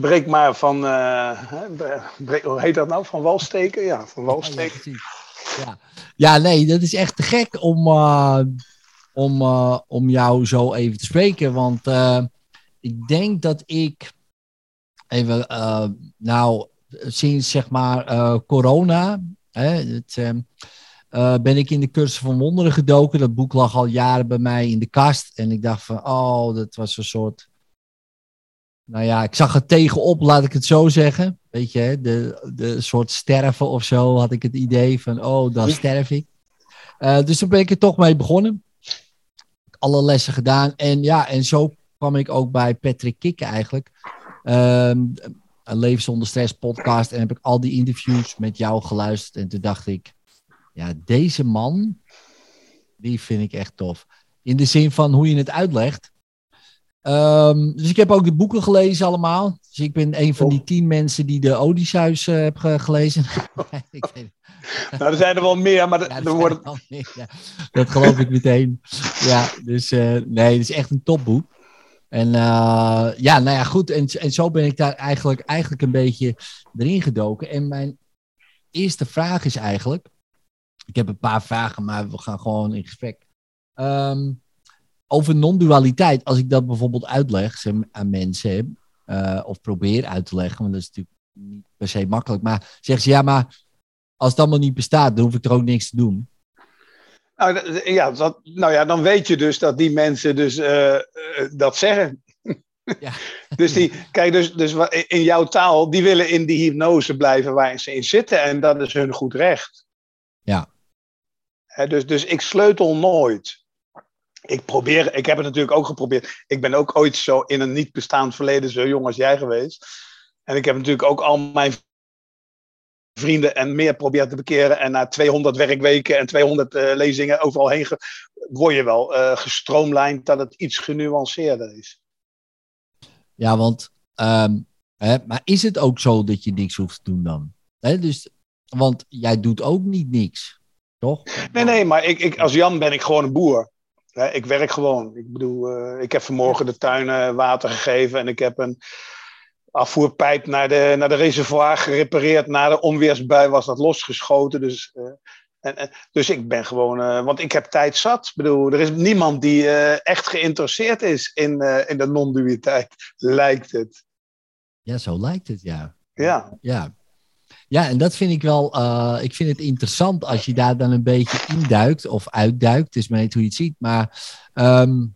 breek maar van, eh, breek- hoe heet dat nou? Van wal steken? Ja, van wal Ja. Ja. ja, nee, dat is echt te gek om, eh, om, eh, om jou zo even te spreken. Want ik denk dat ik even, nou, sinds zeg maar corona, hè, het, ben ik in de cursus van wonderen gedoken. Dat boek lag al jaren bij mij in de kast. En ik dacht van, oh, dat was een soort nou ja, ik zag het tegenop, laat ik het zo zeggen. Weet je, hè, de, de soort sterven of zo had ik het idee van, oh, dan sterf ik. Eh, dus toen ben ik er toch mee begonnen. Alle lessen gedaan. En ja, en zo kwam ik ook bij Patrick Kikken eigenlijk. Ehm, een Leven zonder stress podcast. En heb ik al die interviews met jou geluisterd. En toen dacht ik, ja, deze man, die vind ik echt tof. In de zin van hoe je het uitlegt. Ehm, dus ik heb ook de boeken gelezen allemaal. Dus ik ben een van die tien mensen die de Odysseus eh heb ge- gelezen. ik weet, Nou, er zijn er wel meer, maar ja, er worden, er meer, ja. dat geloof ik meteen. Ja, dus eh, nee, het is echt een topboek. En eh, ja, nou ja, goed. En, en zo ben ik daar eigenlijk, eigenlijk een beetje erin gedoken. En mijn eerste vraag is eigenlijk... Ik heb een paar vragen, maar we gaan gewoon in gesprek. Ehm, over non-dualiteit, als ik dat bijvoorbeeld uitleg zeg, aan mensen, eh, of probeer uit te leggen, want dat is natuurlijk niet per se makkelijk, maar zeggen ze ja, maar als het allemaal niet bestaat, dan hoef ik er ook niks te doen. nou, ja, dat, nou ja, dan weet je dus dat die mensen dus eh, eh, dat zeggen. Ja. Dus die, kijk, dus, dus in jouw taal, die willen in die hypnose blijven waar ze in zitten en dat is hun goed recht. Ja. Dus, dus ik sleutel nooit. Ik probeer, ik heb het natuurlijk ook geprobeerd. Ik ben ook ooit zo in een niet bestaand verleden zo jong als jij geweest. En ik heb natuurlijk ook al mijn vrienden en meer proberen te bekeren. En na 200 werkweken en 200 eh, lezingen overal heen word je wel eh gestroomlijnd dat het iets genuanceerder is. Ja, want, ehm, hè, maar is het ook zo dat je niks hoeft te doen dan? Hè, dus, want jij doet ook niet niks, toch? Nee, nee, maar ik, ik, als Jan ben ik gewoon een boer. Ik werk gewoon. Ik bedoel, eh, ik heb vanmorgen de tuin eh, water gegeven en ik heb een afvoerpijp naar de, naar de reservoir gerepareerd. Na de onweersbui was dat losgeschoten. Dus, eh, en, en- dus ik ben gewoon, want ik heb tijd zat. Ik bedoel, er is niemand die echt geïnteresseerd is in, in de non-dualiteit, lijkt het. Ja, zo lijkt het, ja. Ja. Ja. Ja, en dat vind ik wel, eh, ik vind het interessant als je daar dan een beetje induikt of uitduikt, het is maar net hoe je het ziet. Maar ehm,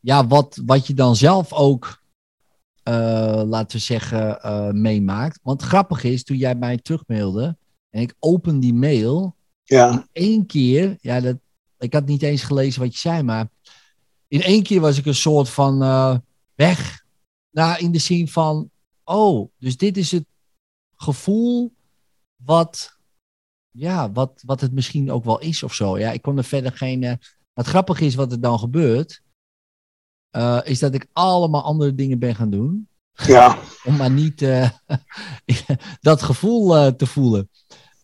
ja, wat, wat je dan zelf ook, eh, laten we zeggen, eh, meemaakt. Want grappig is, toen jij mij terugmailde en ik open die mail, Ja. in één keer, ja, dat, ik had niet eens gelezen wat je zei, maar in één keer was ik een soort van weg. Nou, in de zin van, oh, dus dit is het gevoel wat, ja, wat, wat het misschien ook wel is of zo. Ja, ik kon er verder geen. eh, wat grappig is wat er dan gebeurt, eh, is dat ik allemaal andere dingen ben gaan doen. ja. Om maar niet eh, dat gevoel te voelen.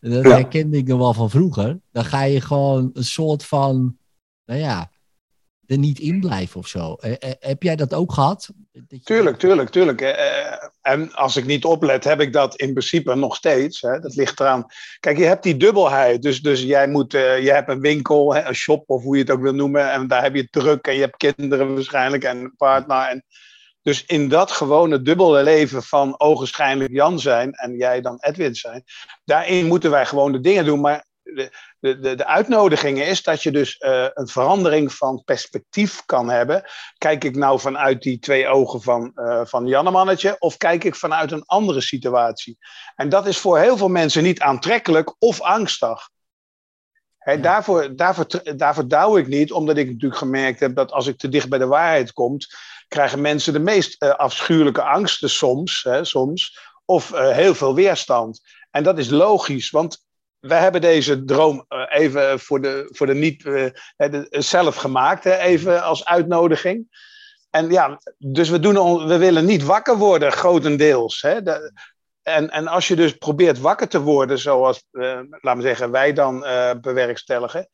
Dat Ja. herkende ik nog wel van vroeger. Dan ga je gewoon een soort van, nou ja, er niet in blijven of zo. Eh, eh, heb jij dat ook gehad? Dat Tuurlijk, tuurlijk, tuurlijk. Eh, En als ik niet oplet, heb ik dat in principe nog steeds. Hè. Dat ligt eraan. Kijk, je hebt die dubbelheid. Dus, dus jij moet, je hebt een winkel, hè, een shop of hoe je het ook wil noemen. En daar heb je druk en je hebt kinderen waarschijnlijk en een partner. En dus in dat gewone dubbele leven van ogenschijnlijk Jan zijn en jij dan Edwin zijn. Daarin moeten wij gewoon de dingen doen. Maar de, de, uitnodiging is dat je dus eh, een verandering van perspectief kan hebben. Kijk ik nou vanuit die twee ogen van, eh van Jannemannetje of kijk ik vanuit een andere situatie? En dat is voor heel veel mensen niet aantrekkelijk of angstig. Ja. daarvoor, daarvoor, daarvoor douw ik niet, omdat ik natuurlijk gemerkt heb dat als ik te dicht bij de waarheid kom, krijgen mensen de meest eh, afschuwelijke angsten soms, hè, soms of heel veel weerstand. En dat is logisch, want wij hebben deze droom eh, even voor de, voor de niet eh, de- zelf gemaakt, hè, even als uitnodiging. En ja, dus we, doen, we willen niet wakker worden, grotendeels. Hè. En, en als je dus probeert wakker te worden, zoals, eh, laten we zeggen, wij dan eh, bewerkstelligen,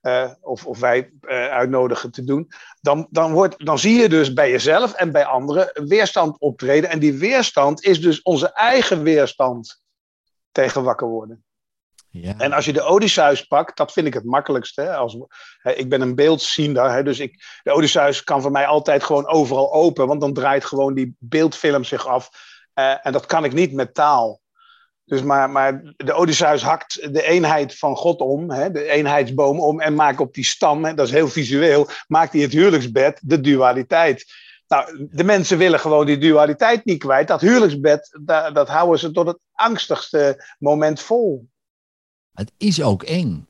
eh, of, of wij eh, uitnodigen te doen, dan, dan, wordt, dan zie je dus bij jezelf en bij anderen weerstand optreden. En die weerstand is dus onze eigen weerstand tegen wakker worden. En als je de Odysseus pakt, dat vind ik het makkelijkste. Hè? Als, hè, ik ben een beeldziender, hè, dus ik, de Odysseus kan voor mij altijd gewoon overal open, want dan draait gewoon die beeldfilm zich af. Eh, en dat kan ik niet met taal. Dus maar, maar de Odysseus hakt de eenheid van God om, hè, de eenheidsboom om, en maakt op die stam, hè, dat is heel visueel, maakt hij het huwelijksbed, de dualiteit. Nou, de mensen willen gewoon die dualiteit niet kwijt. Dat huwelijksbed, dat, dat houden ze tot het angstigste moment vol. Het is ook eng.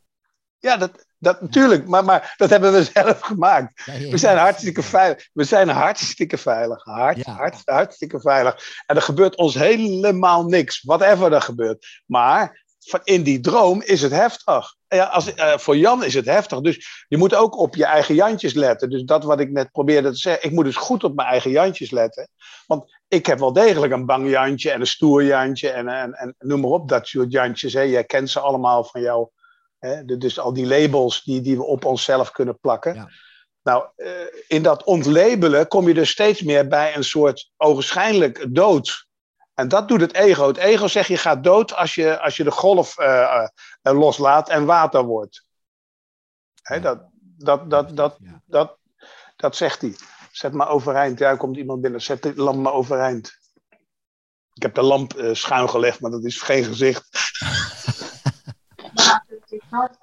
Ja, dat, dat natuurlijk, maar, maar dat hebben we zelf gemaakt. Ja, ja, We zijn hartstikke veilig. We zijn hartstikke veilig. Hart, Ja. hart, hartstikke veilig. En er gebeurt ons helemaal niks, whatever er gebeurt. Maar van in die droom is het heftig. Ja, als, eh, voor Jan is het heftig. Dus je moet ook op je eigen Jantjes letten. Dus dat wat ik net probeerde te zeggen. Ik moet dus goed op mijn eigen Jantjes letten. Want ik heb wel degelijk een bang Jantje en een stoer Jantje. En, en, en noem maar op, dat soort Jantjes. Hè. Jij kent ze allemaal van jou. Hè. Dus al die labels die, die we op onszelf kunnen plakken. Ja. Nou, eh, in dat ontlabelen kom je dus steeds meer bij een soort ogenschijnlijk dood. En dat doet het ego. Het ego zegt je gaat dood als je, als je de golf eh, eh, loslaat en water wordt. Hè, dat, dat, dat, dat, dat, dat zegt hij. Zet maar overeind. Ja, er komt iemand binnen. Zet de lamp maar overeind. Ik heb de lamp eh, schuin gelegd, maar dat is geen gezicht.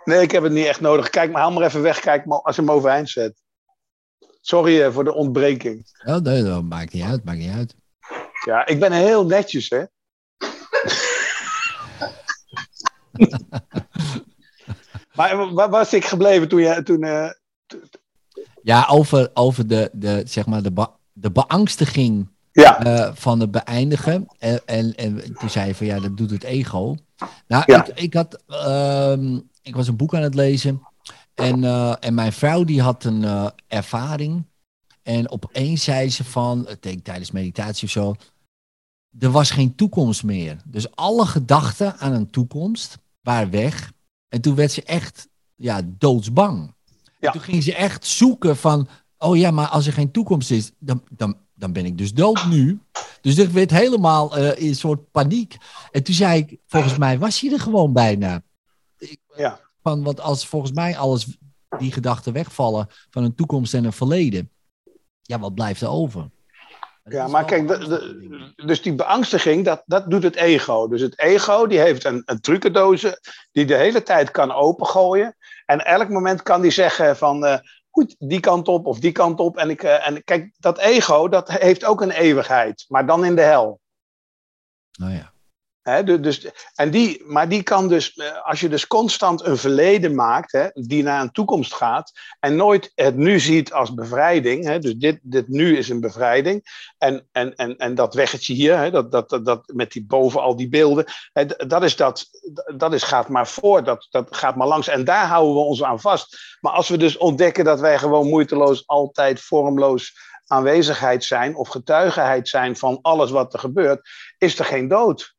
Nee, ik heb het niet echt nodig. Kijk maar, haal maar even weg. Kijk maar als je hem overeind zet. Sorry eh, voor de ontbreking. Oh, nee, dat maakt niet uit, maakt niet uit. Ja, ik ben heel netjes, hè. maar waar was ik gebleven toen je... Toen, eh, Ja, over, over de, de, zeg maar de, de beangstiging ja, eh, van het beëindigen. En, en, en toen zei je van ja, dat doet het ego. Nou, Ja. ik, ik, had, ehm, ik was een boek aan het lezen. En, eh, en mijn vrouw die had een eh, ervaring. En opeens zei ze van, ik denk tijdens meditatie of zo. Er was geen toekomst meer. Dus alle gedachten aan een toekomst waren weg. En toen werd ze echt ja, doodsbang. Ja. Toen ging ze echt zoeken van, oh ja, maar als er geen toekomst is, dan, dan, dan ben ik dus dood nu. Dus ik werd helemaal eh, in een soort paniek. En toen zei ik, volgens mij was je er gewoon bijna. Ik- Ja. Van, want als volgens mij alles, die gedachten wegvallen van een toekomst en een verleden. Ja, wat blijft er over? Dat ja maar kijk, de- de- dus die beangstiging, dat, dat doet het ego. Dus het ego, die heeft een, een trucendoze die de hele tijd kan opengooien. En elk moment kan die zeggen van, eh, goed, die kant op of die kant op. En, ik, eh, en kijk, dat ego, dat heeft ook een eeuwigheid. Maar dan in de hel. Nou ja. Hè, du- dus, en die, maar die kan dus, eh, als je dus constant een verleden maakt, die naar een toekomst gaat, en nooit het nu ziet als bevrijding, dus dit, dit nu is een bevrijding, en, en, en, en dat weggetje hier, dat, dat, dat, met die boven al die beelden, dat, is dat, dat is gaat maar voor, dat, dat gaat maar langs, en daar houden we ons aan vast. Maar als we dus ontdekken dat wij gewoon moeiteloos, altijd vormloos aanwezigheid zijn, of getuigenheid zijn van alles wat er gebeurt, is er geen dood.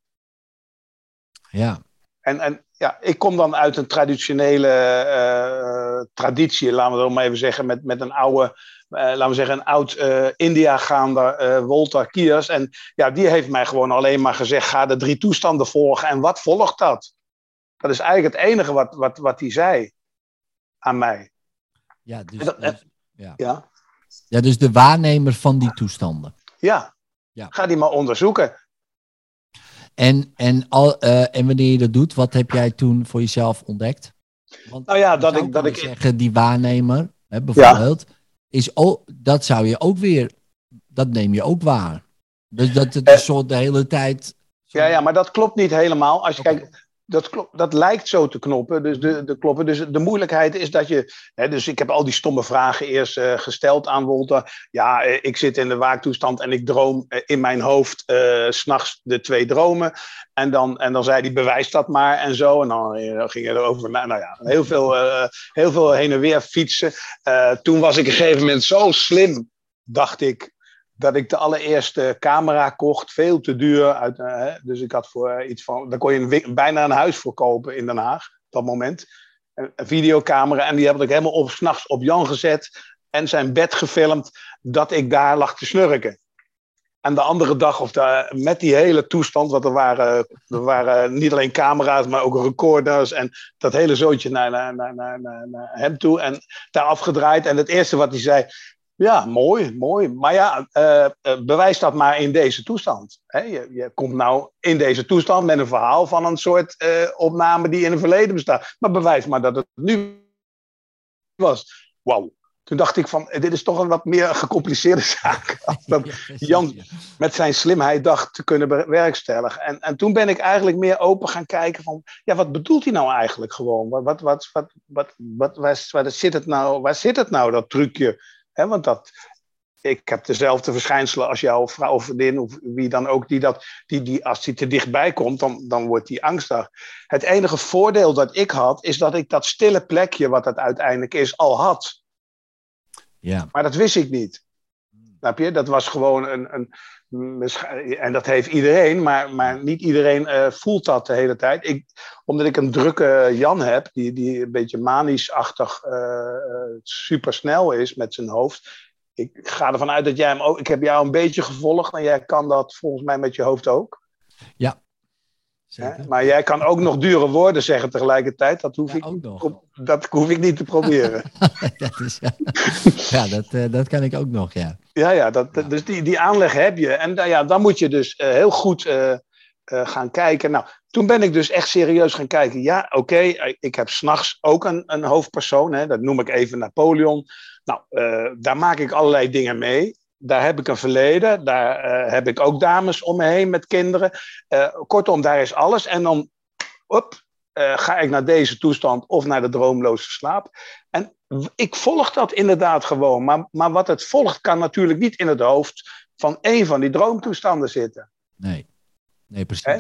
Ja. En, en ja, ik kom dan uit een traditionele eh, traditie, laten we het maar even zeggen, met, met een oude, eh, laten we zeggen, een oud eh, India-gaander, Walter Kiers. En ja, die heeft mij gewoon alleen maar gezegd, ga de drie toestanden volgen. En wat volgt dat? Dat is eigenlijk het enige wat, wat, wat hij zei aan mij. Ja, dus, dat- dus- ja. Ja, ja, dus de waarnemer van die toestanden. ja. Ja. ga die maar onderzoeken. En, en, al, eh, en wanneer je dat doet, wat heb jij toen voor jezelf ontdekt? Want Nou ja, dat ik- dat ik- zeggen, die waarnemer, hè, bijvoorbeeld, is ook, dat zou je ook weer, dat neem je ook waar. Dus dat het Eh. een soort de hele tijd. Ja, ja, maar dat klopt niet helemaal. Als je kijkt, dat, klopt, dat lijkt zo te knoppen, dus de, de kloppen. Dus de moeilijkheid is dat je. Hè, dus ik heb al die stomme vragen eerst uh, gesteld aan Wolter. Ja, uh, ik zit in de waaktoestand en ik droom uh, in mijn hoofd s s'nachts de twee dromen. En dan, en dan zei hij: bewijs dat maar en zo. En dan, dan ging er over. Nou, nou ja, heel veel, heel veel heen en weer fietsen. toen was ik op een gegeven moment zo slim, dacht ik dat ik de allereerste camera kocht, veel te duur. Uit, uh, dus ik had voor uh, iets van, daar kon je bijna een huis voor kopen in Den Haag, op dat moment. Een, videocamera en die heb ik helemaal op, s'nachts op Jan gezet en zijn bed gefilmd dat ik daar lag te snurken. En de andere dag, of met die hele toestand, want er waren, er waren niet alleen camera's, maar ook recorders en dat hele zootje naar, naar, naar, naar, naar hem toe en daar afgedraaid. En het eerste wat hij zei, ja, mooi, mooi. Maar ja, uh, bewijs dat maar in deze toestand. Hè? Je, je, komt nou in deze toestand met een verhaal van een soort uh, opname die in het verleden bestaat. Maar bewijs maar dat het nu was. Wauw. Toen dacht ik van, dit is toch een wat meer gecompliceerde zaak. Dat Jan met zijn slimheid dacht te kunnen bewerkstelligen. En, en toen ben ik eigenlijk meer open gaan kijken van, ja, wat bedoelt hij nou eigenlijk gewoon? Wat, wat, wat, wat, wat, wat, waar, waar, zit het nou, waar zit het nou, dat trucje? He, want dat, ik heb dezelfde verschijnselen als jouw vrouw of vriendin, of wie dan ook, die dat, die, die, als die te dichtbij komt, dan, dan wordt die angstig. Het enige voordeel dat ik had, is dat ik dat stille plekje, wat het uiteindelijk is, al had. Ja. Maar dat wist ik niet. Snap je? Dat was gewoon een, een. En dat heeft iedereen, maar, maar niet iedereen uh, voelt dat de hele tijd. Ik, omdat ik een drukke Jan heb, die, die een beetje manisch-achtig uh, uh, supersnel is met zijn hoofd. Ik ga ervan uit dat jij hem ook. Ik heb jou een beetje gevolgd en jij kan dat volgens mij met je hoofd ook. Ja. Maar jij kan ook nog dure woorden zeggen tegelijkertijd. Dat hoef, Ja, ik, ook niet, nog. dat hoef ik niet te proberen. dat is, ja, ja dat, eh, dat kan ik ook nog, ja. Ja, ja, dat, dus die, die aanleg heb je. En dan- ja, dan moet je dus eh, heel goed eh, gaan kijken. Nou, toen ben ik dus echt serieus gaan kijken. Ja, oké, ik heb s'nachts ook een, een hoofdpersoon. Hè, dat noem ik even Napoleon. Nou, daar maak ik allerlei dingen mee. Daar heb ik een verleden. Daar eh, heb ik ook dames om me heen met kinderen. Eh, kortom, daar is alles. En dan op, ga ik naar deze toestand of naar de droomloze slaap. En ik volg dat inderdaad gewoon. Maar, maar wat het volgt kan natuurlijk niet in het hoofd van één van die droomtoestanden zitten. Nee, nee precies. Hè?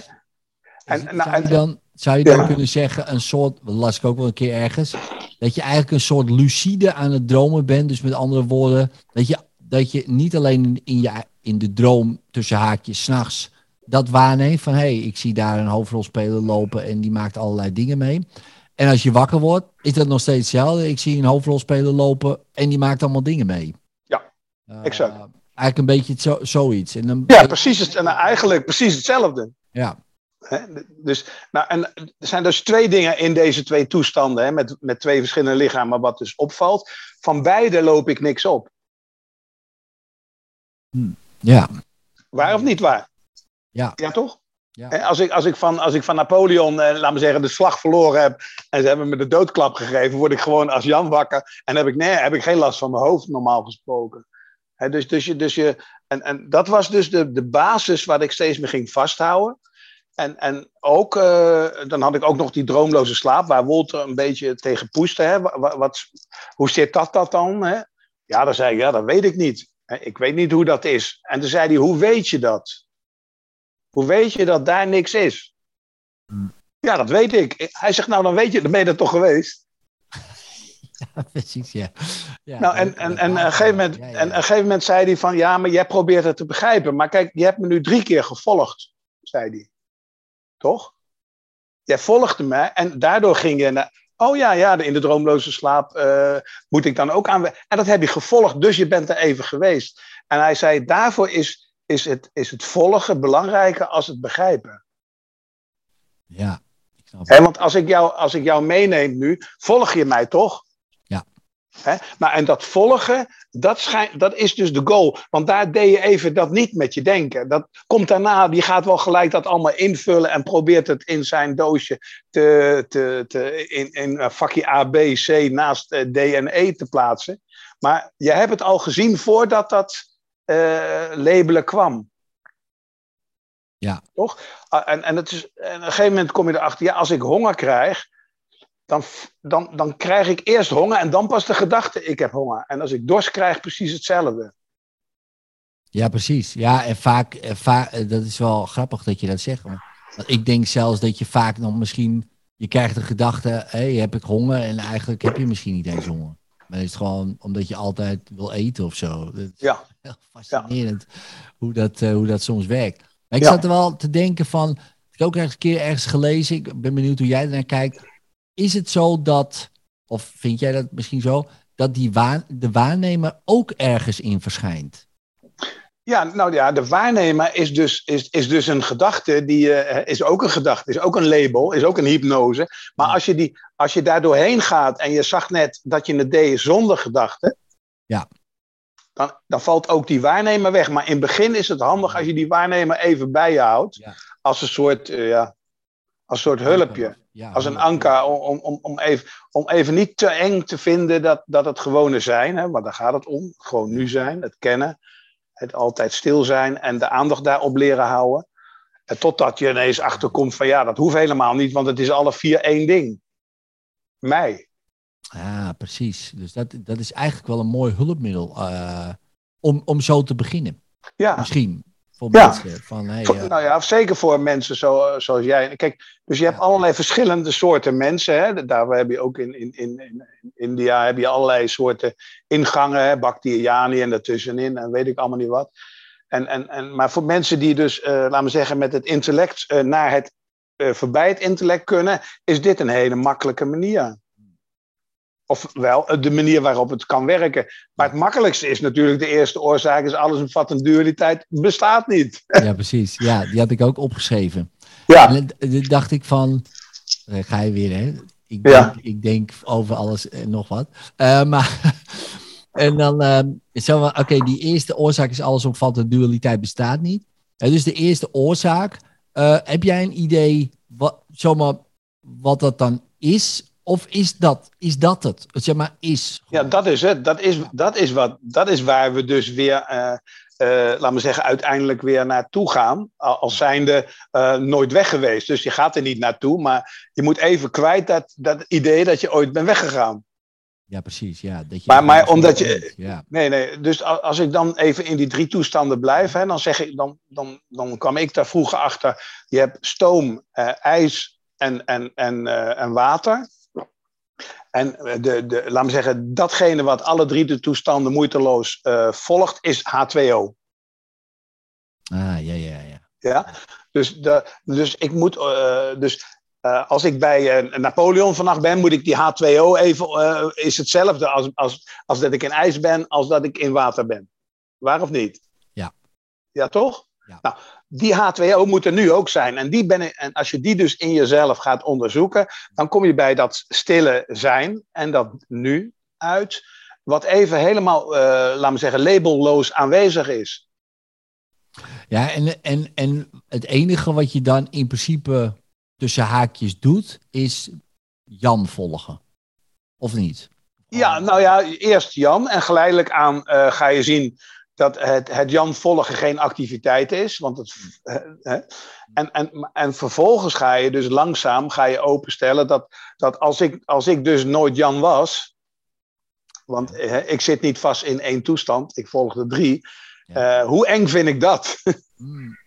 En- Is- nou, zou je dan, zou je dan Ja. kunnen zeggen, een soort, dat las ik ook wel een keer ergens, dat je eigenlijk een soort lucide aan het dromen bent. Dus met andere woorden, dat je, dat je niet alleen in, je, in de droom tussen haakjes s'nachts dat waarneemt van hé, hey, ik zie daar een hoofdrolspeler lopen en die maakt allerlei dingen mee. En als je wakker wordt, is dat nog steeds hetzelfde. Ik zie een hoofdrolspeler lopen en die maakt allemaal dingen mee. Ja, Eh, exact. Eigenlijk een beetje zo, zoiets. En dan, Ja, precies. Het, en eigenlijk precies hetzelfde. Ja? Dus, nou, en er zijn dus twee dingen in deze twee toestanden, hè, met, met twee verschillende lichamen, wat dus opvalt. Van beide loop ik niks op. ja, Waar of niet waar? Ja. Ja, toch? Ja. Hè, Als ik, als, ik van, als ik van Napoleon, eh, laat me zeggen, de slag verloren heb en ze hebben me de doodklap gegeven, word ik gewoon als Jan wakker en heb ik, nee, heb ik geen last van mijn hoofd, normaal gesproken. Hè, dus, dus je, dus je, en, en dat was dus de, de basis waar ik steeds meer ging vasthouden. En, en ook, eh, dan had ik ook nog die droomloze slaap, waar Wolter een beetje tegen poeste. Hè? Wat, wat, hoe zit dat, dat dan? Hè? Ja, dan zei ik, ja, dat weet ik niet. Ik weet niet hoe dat is. En toen zei hij, hoe weet je dat? Hoe weet je dat daar niks is? Ja, dat weet ik. Hij zegt, nou, dan weet je, dan ben je er toch geweest? precies, ja. ja nou, en, en, en, een gegeven moment, Ja, ja, en een ja. gegeven moment zei hij van, ja, maar jij probeert het te begrijpen. Maar kijk, je hebt me nu drie keer gevolgd, zei hij. Toch? Jij volgde me en daardoor ging je naar, oh ja, ja, in de droomloze slaap eh, moet ik dan ook aan. En dat heb je gevolgd, dus je bent er even geweest. En hij zei, daarvoor is, is, het, is het volgen belangrijker als het begrijpen. Ja, ik snap want als ik, jou, als ik jou meeneem nu, volg je mij toch? Maar en dat volgen, dat, schijn, dat is dus de goal. Want daar deed je even dat niet met je denken. Dat komt daarna, die gaat wel gelijk dat allemaal invullen en probeert het in zijn doosje te, te, te, in, in eh, vakje A, B, C naast eh, D en E te plaatsen. Maar je hebt het al gezien voordat dat eh, labelen kwam. Ja. Toch? Ah, En, en, het is, en op een gegeven moment kom je erachter, ja, als ik honger krijg, dan, dan, dan krijg ik eerst honger en dan pas de gedachte, ik heb honger. En als ik dorst krijg, precies hetzelfde. Ja, precies. Ja, en vaak, eh, eh, dat is wel grappig dat je dat zegt. Want ik denk zelfs dat je vaak nog misschien, je krijgt de gedachte, hé, heb ik honger? En eigenlijk heb je misschien niet eens honger. Maar het is gewoon omdat je altijd wil eten of zo. Dat Ja. heel fascinerend hoe, dat, eh, hoe dat soms werkt. Maar ik Ja. zat er wel te denken van, ik heb ook ergens een keer ergens gelezen, ik ben benieuwd hoe jij ernaar kijkt. Is het zo dat, of vind jij dat misschien zo, dat die de waarnemer ook ergens in verschijnt? Ja, nou ja, de waarnemer is dus, is, is dus een gedachte, die eh, is ook een gedachte, is ook een label, is ook een hypnose. Maar als je, die, als je daar doorheen gaat en je zag net dat je het deed zonder gedachte, Ja. dan, dan valt ook die waarnemer weg. Maar in het begin is het handig als je die waarnemer even bij je houdt, Ja. als een soort, eh, ja, als een soort hulpje. Ja, Als een anker, om, om, om, even, om even niet te eng te vinden dat, dat het gewone zijn, hè, want daar gaat het om. Gewoon nu zijn, het kennen, het altijd stil zijn en de aandacht daarop leren houden. En totdat je ineens achterkomt van ja, dat hoeft helemaal niet, want het is alle vier één ding. Mij. Ja, precies. Dus dat, dat is eigenlijk wel een mooi hulpmiddel eh, om, om zo te beginnen. Ja, Misschien voor Ja. mensen. Van, hey, Voor- eh, nou ja, zeker voor mensen zo, zoals jij. Kijk, dus je hebt Ja. allerlei verschillende soorten mensen. Hè? Daar heb je ook in, in, in, in India heb je allerlei soorten ingangen, hè? Bacteriani en daartussenin en weet ik allemaal niet wat. En, en, en, maar voor mensen die dus, eh, laten we zeggen, met het intellect eh, naar het eh, voorbij het intellect kunnen, is dit een hele makkelijke manier. Of wel eh, de manier waarop het kan werken. Maar het makkelijkste is natuurlijk de eerste oorzaak, is alles omvattend dualiteit bestaat niet. ja, precies. Ja, die had ik ook opgeschreven. Ja. En dan- dan dacht ik van, daar ga je weer hè. Ik Ja. denk, ik denk over alles en nog wat. Eh, maar, en dan, zo van, oké, die eerste oorzaak is allesomvattend, dualiteit bestaat niet. Eh, dus de eerste oorzaak, eh, heb jij een idee wat, zomaar, wat dat dan is? Of is dat, is dat het? Zeg maar, is. Ja, dat is het. Dat is, dat is, wat, dat is waar we dus weer, eh eh laten we zeggen, uiteindelijk weer naartoe gaan. Al- Als zijnde eh, nooit weg geweest. Dus je gaat er niet naartoe, maar je moet even kwijt dat, dat idee dat je ooit bent weggegaan. Ja, precies. Ja, dat je Maar- maar omdat je- Ja, Nee, nee. Dus als ik dan even in die drie toestanden blijf, hè, dan, zeg ik, dan, dan, dan kwam ik daar vroeger achter. Je hebt stoom, ijs en, en, en, en water. En eh, de, de, laat me zeggen, datgene wat alle drie de toestanden moeiteloos eh, volgt, is H2O. ah, ja, ja, ja. Ja? Dus, de, dus ik moet. eh, dus als ik bij Napoleon vannacht ben, moet ik die H2O even. is hetzelfde als, als, als dat ik in ijs ben, als dat ik in water ben. Waar of niet? Ja. Ja, toch? Ja. Nou, die H2O moet er nu ook zijn. En, die ben ik, en als je die dus in jezelf gaat onderzoeken, dan kom je bij dat stille zijn en dat nu uit. Wat even helemaal, eh laten we zeggen, labelloos aanwezig is. Ja, en, en, en het enige wat je dan in principe tussen haakjes doet, is Jan volgen. Of niet? Ja, nou ja, eerst Jan. En geleidelijk aan eh, ga je zien dat het, het Jan volgen geen activiteit is. Want het, eh, hè. en, en, en vervolgens ga je dus langzaam ga je openstellen dat, dat als, ik, als ik dus nooit Jan was. Want eh, ik zit niet vast in één toestand, ik volg de drie. Ja. Eh, hoe eng vind ik dat? Hmm.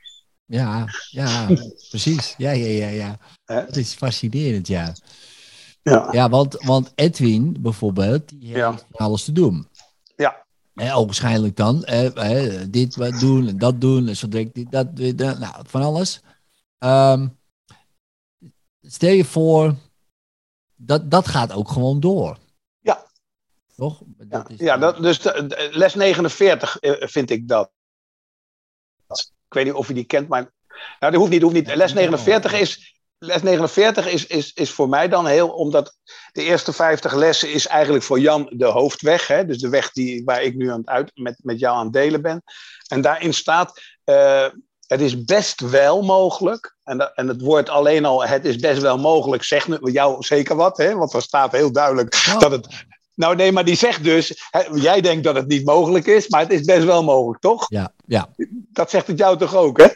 Ja, ja, precies. Ja, ja, ja, ja. Hè? Dat is fascinerend, ja. Ja. Ja, want, want Edwin bijvoorbeeld, die heeft Ja. alles te doen. Ja. Hè, ogenschijnlijk dan. hè, dit wat doen en dat doen. En zo direct dit, dat, dit, dat, nou, van alles. Ehm, stel je voor, dat, dat gaat ook gewoon door. Ja. Toch? Ja, Dat is- ja dat, dus de, les 49 eh, vind ik dat. Ik weet niet of je die kent, maar. Nou, dat hoeft niet. Hoeft niet. Les 49 is. Les 49 is, is, is voor mij dan heel, omdat de eerste 50 lessen is eigenlijk voor Jan de hoofdweg. Hè? Dus de weg die, waar ik nu aan het uit, met, met jou aan het delen ben. En daarin staat, eh, het is best wel mogelijk. En, dat, en het woord alleen al, het is best wel mogelijk, zegt jou zeker wat. Hè? Want er staat heel duidelijk Oh. dat het nou nee, maar die zegt dus, hè, jij denkt dat het niet mogelijk is, maar het is best wel mogelijk, toch? Ja, ja, Dat zegt het jou toch ook, hè?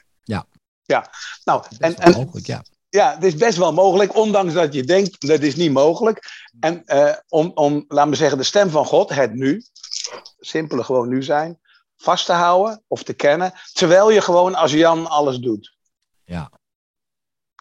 Ja. Nou, Dat is en, en mogelijk, ja. Ja, het is best wel mogelijk, ondanks dat je denkt dat is niet mogelijk. En eh, om, om, laten we zeggen, de stem van God, het nu, simpele gewoon nu zijn, vast te houden of te kennen, terwijl je gewoon als Jan alles doet. Ja.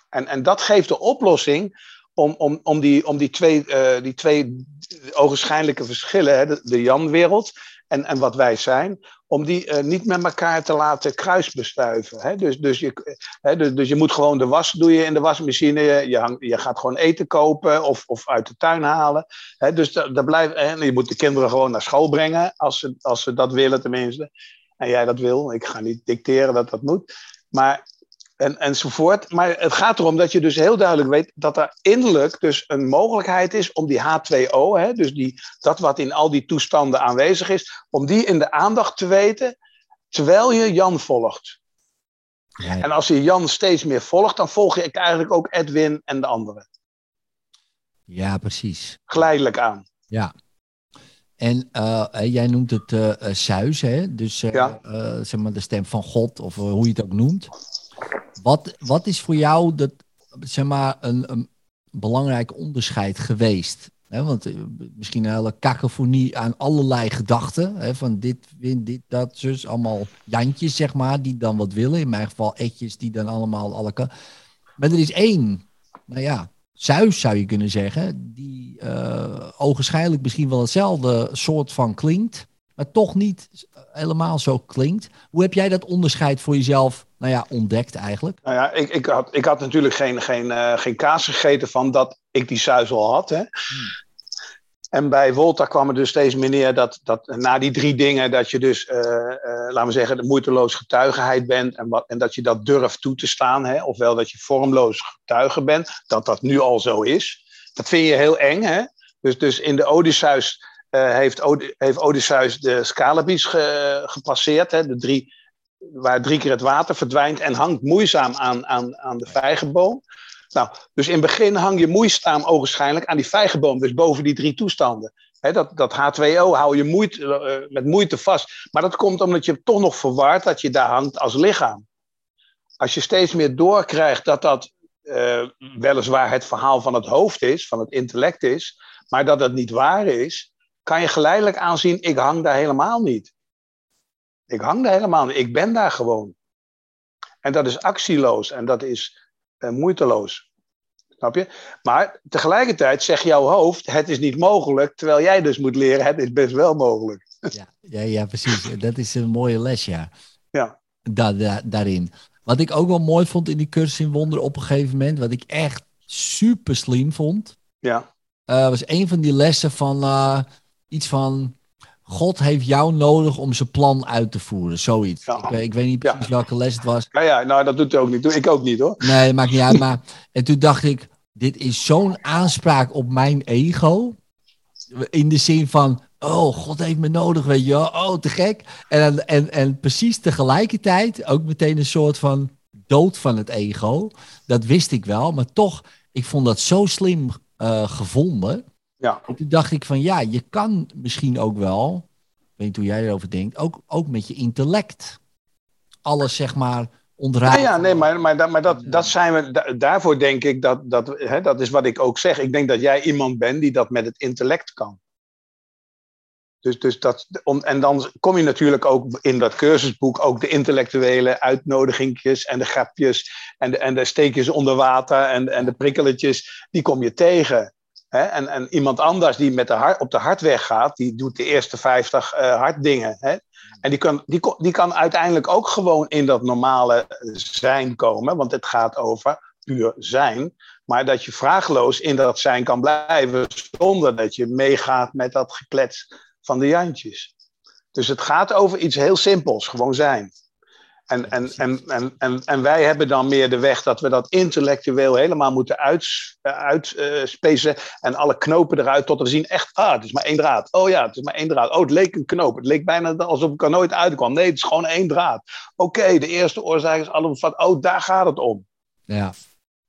En, en dat geeft de oplossing om, om, om, die, om die twee, eh, die twee ogenschijnlijke verschillen, hè, de, de Jan-wereld en, en wat wij zijn, om die eh, niet met elkaar te laten kruisbestuiven. Hè? Dus, dus, je, hè, dus, dus je moet gewoon de was doe je in de wasmachine, je, hang, je gaat gewoon eten kopen of, of uit de tuin halen. Hè? Dus da, daar blijft, en je moet de kinderen gewoon naar school brengen, als ze, als ze dat willen tenminste. En jij dat wil, ik ga niet dicteren dat dat moet. Maar en, enzovoort. Maar het gaat erom dat je dus heel duidelijk weet dat er innerlijk dus een mogelijkheid is om die H2O, hè, dus die, dat wat in al die toestanden aanwezig is, om die in de aandacht te weten terwijl je Jan volgt. Ja, ja. En als je Jan steeds meer volgt, dan volg je eigenlijk ook Edwin en de anderen. ja, precies. Geleidelijk aan. Ja. En eh, eh, jij noemt het Zeus, hè? Dus Ja. zeg maar de stem van God, of hoe je het ook noemt. Wat, wat is voor jou dat, zeg maar, een, een belangrijk onderscheid geweest? Want eh, misschien een hele kakofonie aan allerlei gedachten. Van dit, win, dit, dat, zus. Allemaal Jantjes, zeg maar, die dan wat willen. In mijn geval Etjes, die dan allemaal alle. Maar er is één, nou ja, Zeus zou je kunnen zeggen. Die eh ogenschijnlijk misschien wel hetzelfde soort van klinkt. Maar toch niet helemaal zo klinkt. Hoe heb jij dat onderscheid voor jezelf, nou ja, ontdekt eigenlijk? Nou ja, ik, ik, had, ik had natuurlijk geen, geen, eh, geen kaas gegeten van dat ik die suis al had. Hè. En bij Volta kwam er dus steeds meer neer dat, dat na die drie dingen, dat je dus, eh, eh, laten we zeggen, de moeiteloos getuigenheid bent en, wat, en dat je dat durft toe te staan, hè, ofwel dat je vormloos getuige bent, dat dat nu al zo is. Dat vind je heel eng, hè? Dus, dus in de Odysseus eh, heeft, heeft Odysseus de Scalabies ge- gepasseerd, hè, de drie, waar drie keer het water verdwijnt en hangt moeizaam aan, aan, aan de vijgenboom. Nou, dus in het begin hang je moeizaam ogenschijnlijk aan die vijgenboom, dus boven die drie toestanden. Dat, dat H2O hou je eh, met moeite vast. Maar dat komt omdat je toch nog verwaart dat je daar hangt als lichaam. Als je steeds meer doorkrijgt dat dat eh, weliswaar het verhaal van het hoofd is, van het intellect is, maar dat het niet waar is, kan je geleidelijk aanzien, ik hang daar helemaal niet. Ik hang daar helemaal niet. Ik ben daar gewoon. En dat is actieloos en dat is eh, moeiteloos. Snap je? Maar tegelijkertijd zegt jouw hoofd, het is niet mogelijk, terwijl jij dus moet leren, het is best wel mogelijk. Ja, ja, ja precies. Dat is een mooie les, ja. Ja. Da- da- daarin. Wat ik ook wel mooi vond in die cursus in wonderen op een gegeven moment, wat ik echt super slim vond, Ja, eh, was een van die lessen van eh, iets van God heeft jou nodig om zijn plan uit te voeren. Zoiets. Ja. Ik, weet- ik weet niet precies welke les het was. ja, ja nou dat doet hij ook niet. Doe ik ook niet hoor. Nee, maakt niet uit. Maar, en toen dacht ik, dit is zo'n aanspraak op mijn ego. In de zin van, oh, God heeft me nodig, weet je. Oh, te gek. En, en, en precies tegelijkertijd ook meteen een soort van dood van het ego. Dat wist ik wel, maar toch, ik vond dat zo slim eh, gevonden. Ja. En toen dacht ik van, ja, je kan misschien ook wel, ik weet niet hoe jij erover denkt, ook, ook met je intellect alles zeg maar Ja, onderuit. ja nee, maar, maar, dat, maar dat, dat zijn we, da- daarvoor denk ik dat, dat, hè, dat is wat ik ook zeg. Ik denk dat jij iemand bent die dat met het intellect kan. Dus, dus dat, om, en dan kom je natuurlijk ook in dat cursusboek ook de intellectuele uitnodigingjes en de grapjes en de, en de steekjes onder water en, en de prikkeletjes, die kom je tegen. En, en iemand anders die met de op de hartweg gaat, die doet de eerste 50 eh hartdingen. Hè? En die kan, die, die kan uiteindelijk ook gewoon in dat normale zijn komen, want het gaat over puur zijn. Maar dat je vraagloos in dat zijn kan blijven zonder dat je meegaat met dat geklets van de Jantjes. Dus het gaat over iets heel simpels, gewoon zijn. En, en, en, en, en, en wij hebben dan meer de weg dat we dat intellectueel helemaal moeten uitspacen en alle knopen eruit tot we zien echt, ah, het is maar één draad. Oh ja, het is maar één draad. Oh, het leek een knoop. Het leek bijna alsof ik er nooit uitkwam. Nee, het is gewoon één draad. Oké, de eerste oorzaak is allemaal van, oh, daar gaat het om. Ja,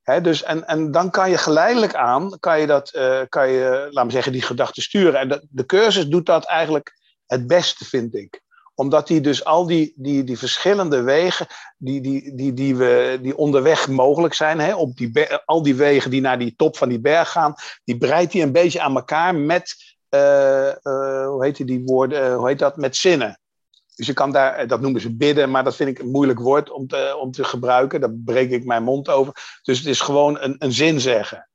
Hè, dus, en, en dan kan je geleidelijk aan, kan je, dat, eh, kan je laten we zeggen, die gedachten sturen. En de, de cursus doet dat eigenlijk het beste, vind ik. Omdat die dus al die, die, die verschillende wegen die, die, die, die, we, die onderweg mogelijk zijn, hè, op die, al die wegen die naar die top van die berg gaan, die breidt hij een beetje aan elkaar met, eh, eh, hoe heet die, woorden, eh, hoe heet dat, met zinnen. Dus je kan daar, dat noemen ze bidden, maar dat vind ik een moeilijk woord om te, om te gebruiken. Daar breek ik mijn mond over. Dus het is gewoon een, een zin zeggen.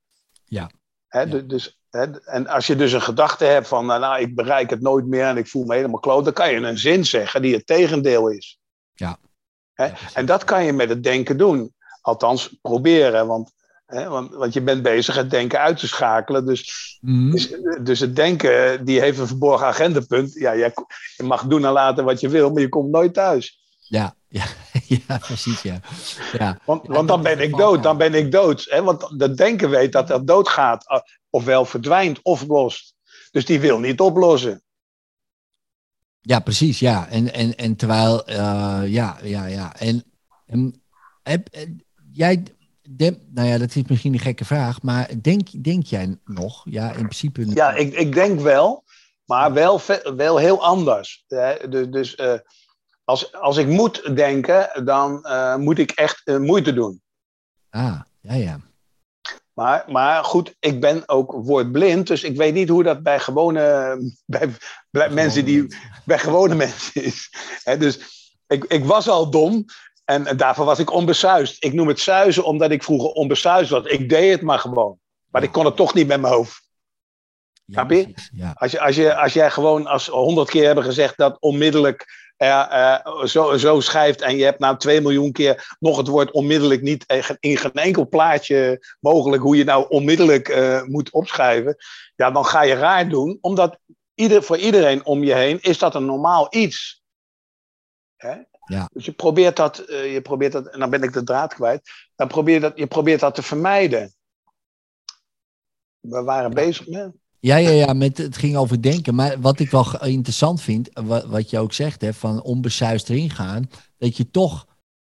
Ja. Hè, Ja. du- Dus, en als je dus een gedachte hebt van, nou, nou, ik bereik het nooit meer en ik voel me helemaal kloot, dan kan je een zin zeggen die het tegendeel is. Ja. En dat kan je met het denken doen. Althans, proberen, want, hè, want, want je bent bezig het denken uit te schakelen. Dus Mhm. dus, dus het denken, die heeft een verborgen agendapunt. Ja, jij, je mag doen en laten wat je wil, maar je komt nooit thuis. Ja, ja, ja, precies, ja. ja. Want, want dan ben ik dood, dan ben ik dood. Hè? Want dat denken weet dat dat doodgaat. ah, Ofwel verdwijnt of lost. Dus die wil niet oplossen. Ja, precies, ja. En, en, en terwijl, eh, ja, ja, ja. En, en heb, eh, jij, de, nou ja, dat is misschien een gekke vraag, maar denk, denk jij nog, ja, in principe... Ja, ik, ik denk wel, maar wel, wel heel anders. Hè? Dus, dus eh, als, als ik moet denken, dan eh, moet ik echt eh, moeite doen. Ah, ja, ja. Maar, maar goed, ik ben ook woordblind, dus ik weet niet hoe dat bij gewone bij, bij mensen die bij gewone mensen is. Dus ik, ik was al dom en daarvoor was ik onbesuisd. Ik noem het suizen omdat ik vroeger onbesuisd was. Ik deed het maar gewoon. Maar ik kon het toch niet met mijn hoofd. Ja, Snap je? precies, Ja, Als, je, als, je, als jij gewoon als honderd keer hebben gezegd dat onmiddellijk eh, zo, zo schrijft en je hebt nou twee miljoen keer nog het woord onmiddellijk niet in geen enkel plaatje mogelijk hoe je nou onmiddellijk eh, moet opschrijven, ja, dan ga je raar doen, omdat ieder, voor iedereen om je heen is dat een normaal iets. Hè? Ja. Dus je probeert dat, eh, je probeert dat, en dan ben ik de draad kwijt, dan probeer je, dat, je probeert dat te vermijden. We waren bezig met. Ja, ja, ja, met, het ging over denken. Maar wat ik wel interessant vind, wat, wat je ook zegt, hè, van onbesuisd erin gaan, dat je toch,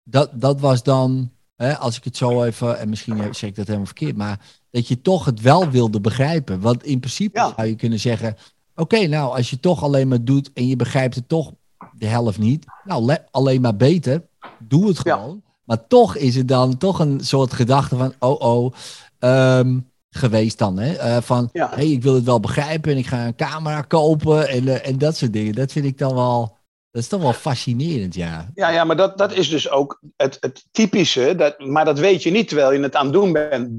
dat, dat was dan, hè, als ik het zo even, en misschien zeg ik dat helemaal verkeerd, maar dat je toch het wel wilde begrijpen. Want in principe Ja. zou je kunnen zeggen, oké, nou, als je toch alleen maar doet en je begrijpt het toch de helft niet, nou, le- alleen maar beter, doe het Ja. gewoon. Maar toch is het dan toch een soort gedachte van, oh oh, ehm, geweest dan. Hè? Eh, van, Ja. hey, ik wil het wel begrijpen en ik ga een camera kopen en, eh, en dat soort dingen. Dat vind ik dan wel, dat is toch wel fascinerend, ja. Ja, ja maar dat, dat is dus ook het, het typische. Dat, maar dat weet je niet terwijl je het aan het doen bent.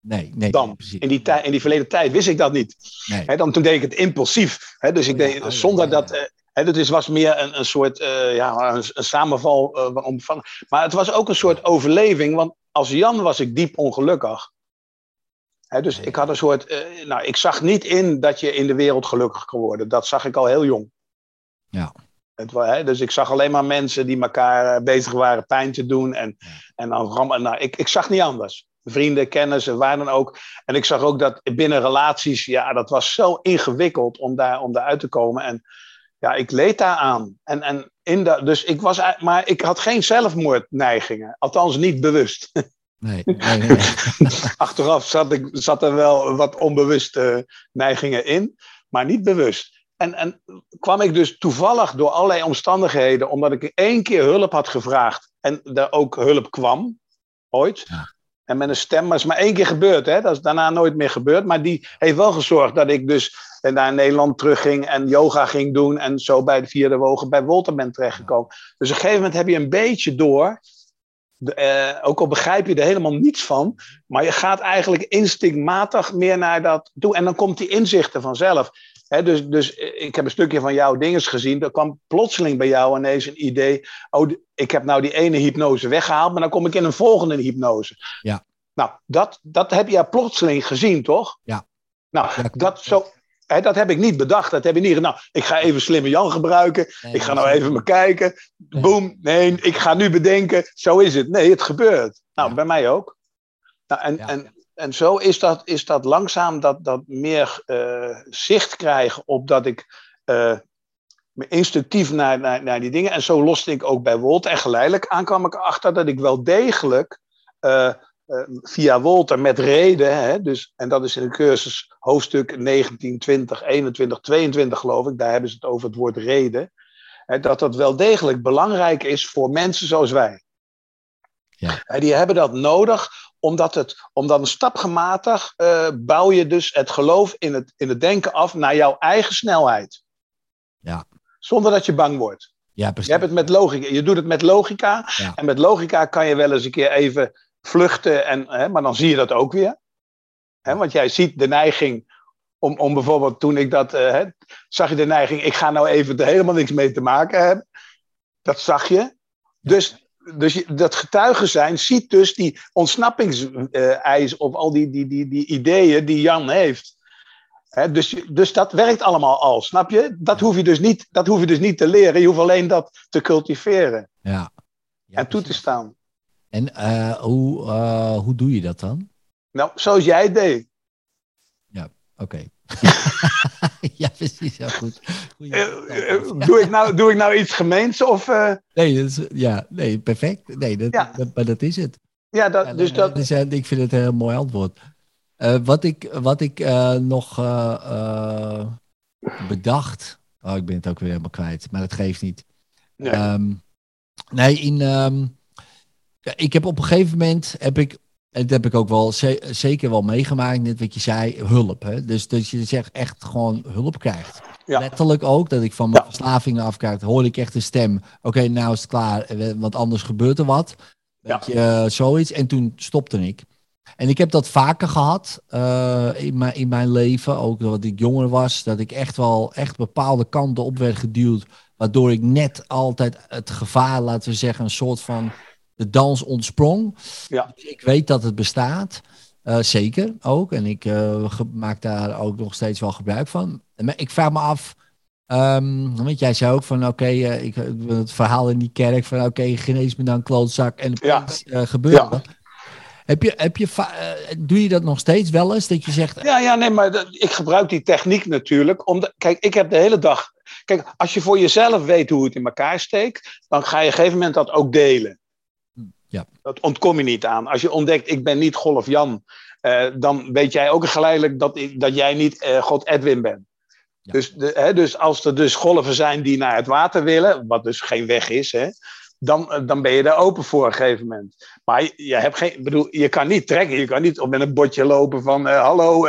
Nee, nee. Dan. In die, in die verleden tijd wist ik dat niet. Nee. Dan, toen deed ik het impulsief. Hè, dus ik Oh deed oh ja, zonder ja, dat. hè, dat is, was meer een, een soort eh, ja, een, een samenval. waarom van, maar het was ook een soort overleving. Want als Jan was ik diep ongelukkig. Dus ik had een soort. eh, nou, ik zag niet in dat je in de wereld gelukkig kon worden. Dat zag ik al heel jong. Ja. Het, dus ik zag alleen maar mensen die elkaar eh, bezig waren pijn te doen. En, en dan nou, ik, ik zag niet anders. Vrienden, kennissen, waar dan ook. En ik zag ook dat binnen relaties, ja, dat was zo ingewikkeld om daar, om daar uit te komen. En ja, ik leed daar aan. En, en in de, dus ik was, ei- maar ik had geen zelfmoordneigingen. Althans, niet bewust. Nee, nee. Achteraf zat, ik, zat er wel wat onbewuste neigingen in, maar niet bewust. En, en kwam ik dus toevallig door allerlei omstandigheden, omdat ik één keer hulp had gevraagd en er ook hulp kwam, ooit. Ja. En met een stem, maar het is maar één keer gebeurd, hè? dat is daarna nooit meer gebeurd. Maar die heeft wel gezorgd dat ik dus eh, naar Nederland terugging en yoga ging doen en zo bij de vierde wogen bij Wolter ben terechtgekomen. Dus op een gegeven moment heb je een beetje door de, eh, ook al begrijp je er helemaal niets van, maar je gaat eigenlijk instinctmatig meer naar dat toe. En dan komt die inzichten vanzelf. Dus, dus ik heb een stukje van jouw dinges gezien. Er kwam plotseling bij jou ineens een idee. Oh, ik heb nou die ene hypnose weggehaald, maar dan kom ik in een volgende hypnose. Ja. Nou, dat, dat heb je plotseling gezien, toch? Ja. Nou, Ja, dat, zo, hè, dat heb ik niet bedacht. Dat heb je niet gedaan. Nou, ik ga even slimme Jan gebruiken. Nee, Ik ga nou even me kijken. Boom. Nee, ik ga nu bedenken. Zo is het. Nee, het gebeurt. Nou, Ja. bij mij ook. Nou, en, Ja. en, en zo is dat, is dat langzaam dat, dat meer eh, zicht krijgen op dat ik eh, me instinctief naar, naar, naar die dingen. En zo loste ik ook bij Wolter. En geleidelijk aan kwam ik erachter dat ik wel degelijk eh, via Wolter met reden, hè, dus, en dat is in de cursus hoofdstuk 19, 20, 21, 22 geloof ik, daar hebben ze het over het woord reden. hè, dat dat wel degelijk belangrijk is voor mensen zoals wij. Ja. Die hebben dat nodig, omdat, het, omdat stapgematig eh, bouw je dus het geloof in het, in het denken af naar jouw eigen snelheid. Ja. Zonder dat je bang wordt. Ja, Je, precies. hebt het met logica. je doet het met logica. Ja. En met logica kan je wel eens een keer even vluchten. En, hè, maar dan zie je dat ook weer. Hè, want jij ziet de neiging om, om bijvoorbeeld toen ik dat. eh, hè, zag je de neiging, ik ga nou even er helemaal niks mee te maken hebben. Dat zag je. Dus, dus je, dat getuigen zijn ziet dus die ontsnappingseis of al die, die, die, die ideeën die Jan heeft. Dus, dus dat werkt allemaal al, snap je? Dat hoef je, dus niet, dat hoef je dus niet te leren. Je hoeft alleen dat te cultiveren Ja. Ja, en toe te staan. En eh, hoe, eh, hoe doe je dat dan? Nou, zoals jij het deed. Oké. ja, precies. Ja, goed. Eh, doe, ik nou, doe ik nou iets gemeens? Of, Nee, dat is, ja, nee, perfect. Nee, dat, Ja. dat- maar dat is het. ja, dat, Ja, dus dat, dus, ik vind het een heel mooi antwoord. Wat ik, wat ik nog bedacht. Oh, ik ben het ook weer helemaal kwijt, maar dat geeft niet. nee. Ehm, nee, in, ehm, ja, ik heb op een gegeven moment, heb ik, en dat heb ik ook wel ze- zeker wel meegemaakt, net wat je zei, hulp. Hè? Dus dat je zegt echt gewoon hulp krijgt. Ja. Letterlijk ook, dat ik van mijn Ja. verslavingen afkijk, hoorde ik echt een stem. Oké, nou is het klaar, eh, want anders gebeurt er wat. Weet je, eh, zoiets. En toen stopte ik. En ik heb dat vaker gehad eh, in, mijn, in mijn leven, ook dat ik jonger was, dat ik echt wel echt bepaalde kanten op werd geduwd, waardoor ik net altijd het gevaar, laten we zeggen, een soort van de dans ontsprong. Ja. Dus ik weet dat het bestaat, eh, zeker ook, en ik eh, maak daar ook nog steeds wel gebruik van. Maar ik vraag me af, ehm, want jij zei ook van, oké, eh, ik het verhaal in die kerk van, oké, genees me dan klootzak en Ja. het. Heb je, heb je, doe je dat nog steeds wel eens? Dat je zegt, Ja, ja, nee, maar dat- ik gebruik die techniek natuurlijk. Omdat, kijk, ik heb de hele dag. Kijk, als je voor jezelf weet hoe het in elkaar steekt, dan ga je op een gegeven moment dat ook delen. Ja. Dat ontkom je niet aan. Als je ontdekt, ik ben niet Golf Jan, eh, dan weet jij ook geleidelijk dat, ik, dat jij niet eh, God Edwin bent. Ja. Dus, de, hè, dus als er dus golven zijn die naar het water willen, wat dus geen weg is, hè, dan, eh, dan ben je daar open voor op een gegeven moment. Maar je, je, hebt geen, bedoel, je kan niet trekken, je kan niet op met een bordje lopen van hallo,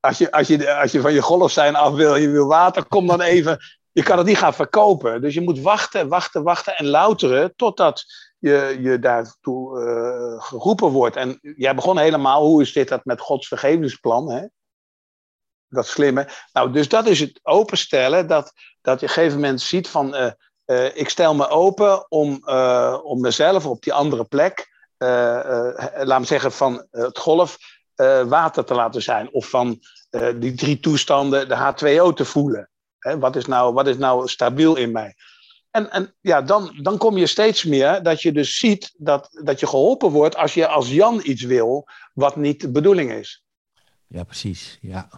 als, je, als, je, als je van je golfzijn af wil, je wil water, kom dan even. Je kan het niet gaan verkopen. Dus je moet wachten, wachten, wachten en louteren totdat je, je daartoe eh, geroepen wordt. En jij begon helemaal, hoe is dit dat met Gods vergevingsplan? Hè? Dat slimme. Nou, dus dat is het openstellen, dat, dat je op een gegeven moment ziet van, eh, eh, ik stel me open om, om mezelf op die andere plek, laat me zeggen, van het golf water te laten zijn. Of van die drie toestanden, de H2O te voelen. Hè, wat, is nou, wat is nou stabiel in mij? En, en ja, dan, dan kom je steeds meer dat je dus ziet dat, dat je geholpen wordt als je als Jan iets wil wat niet de bedoeling is. ja precies, ja.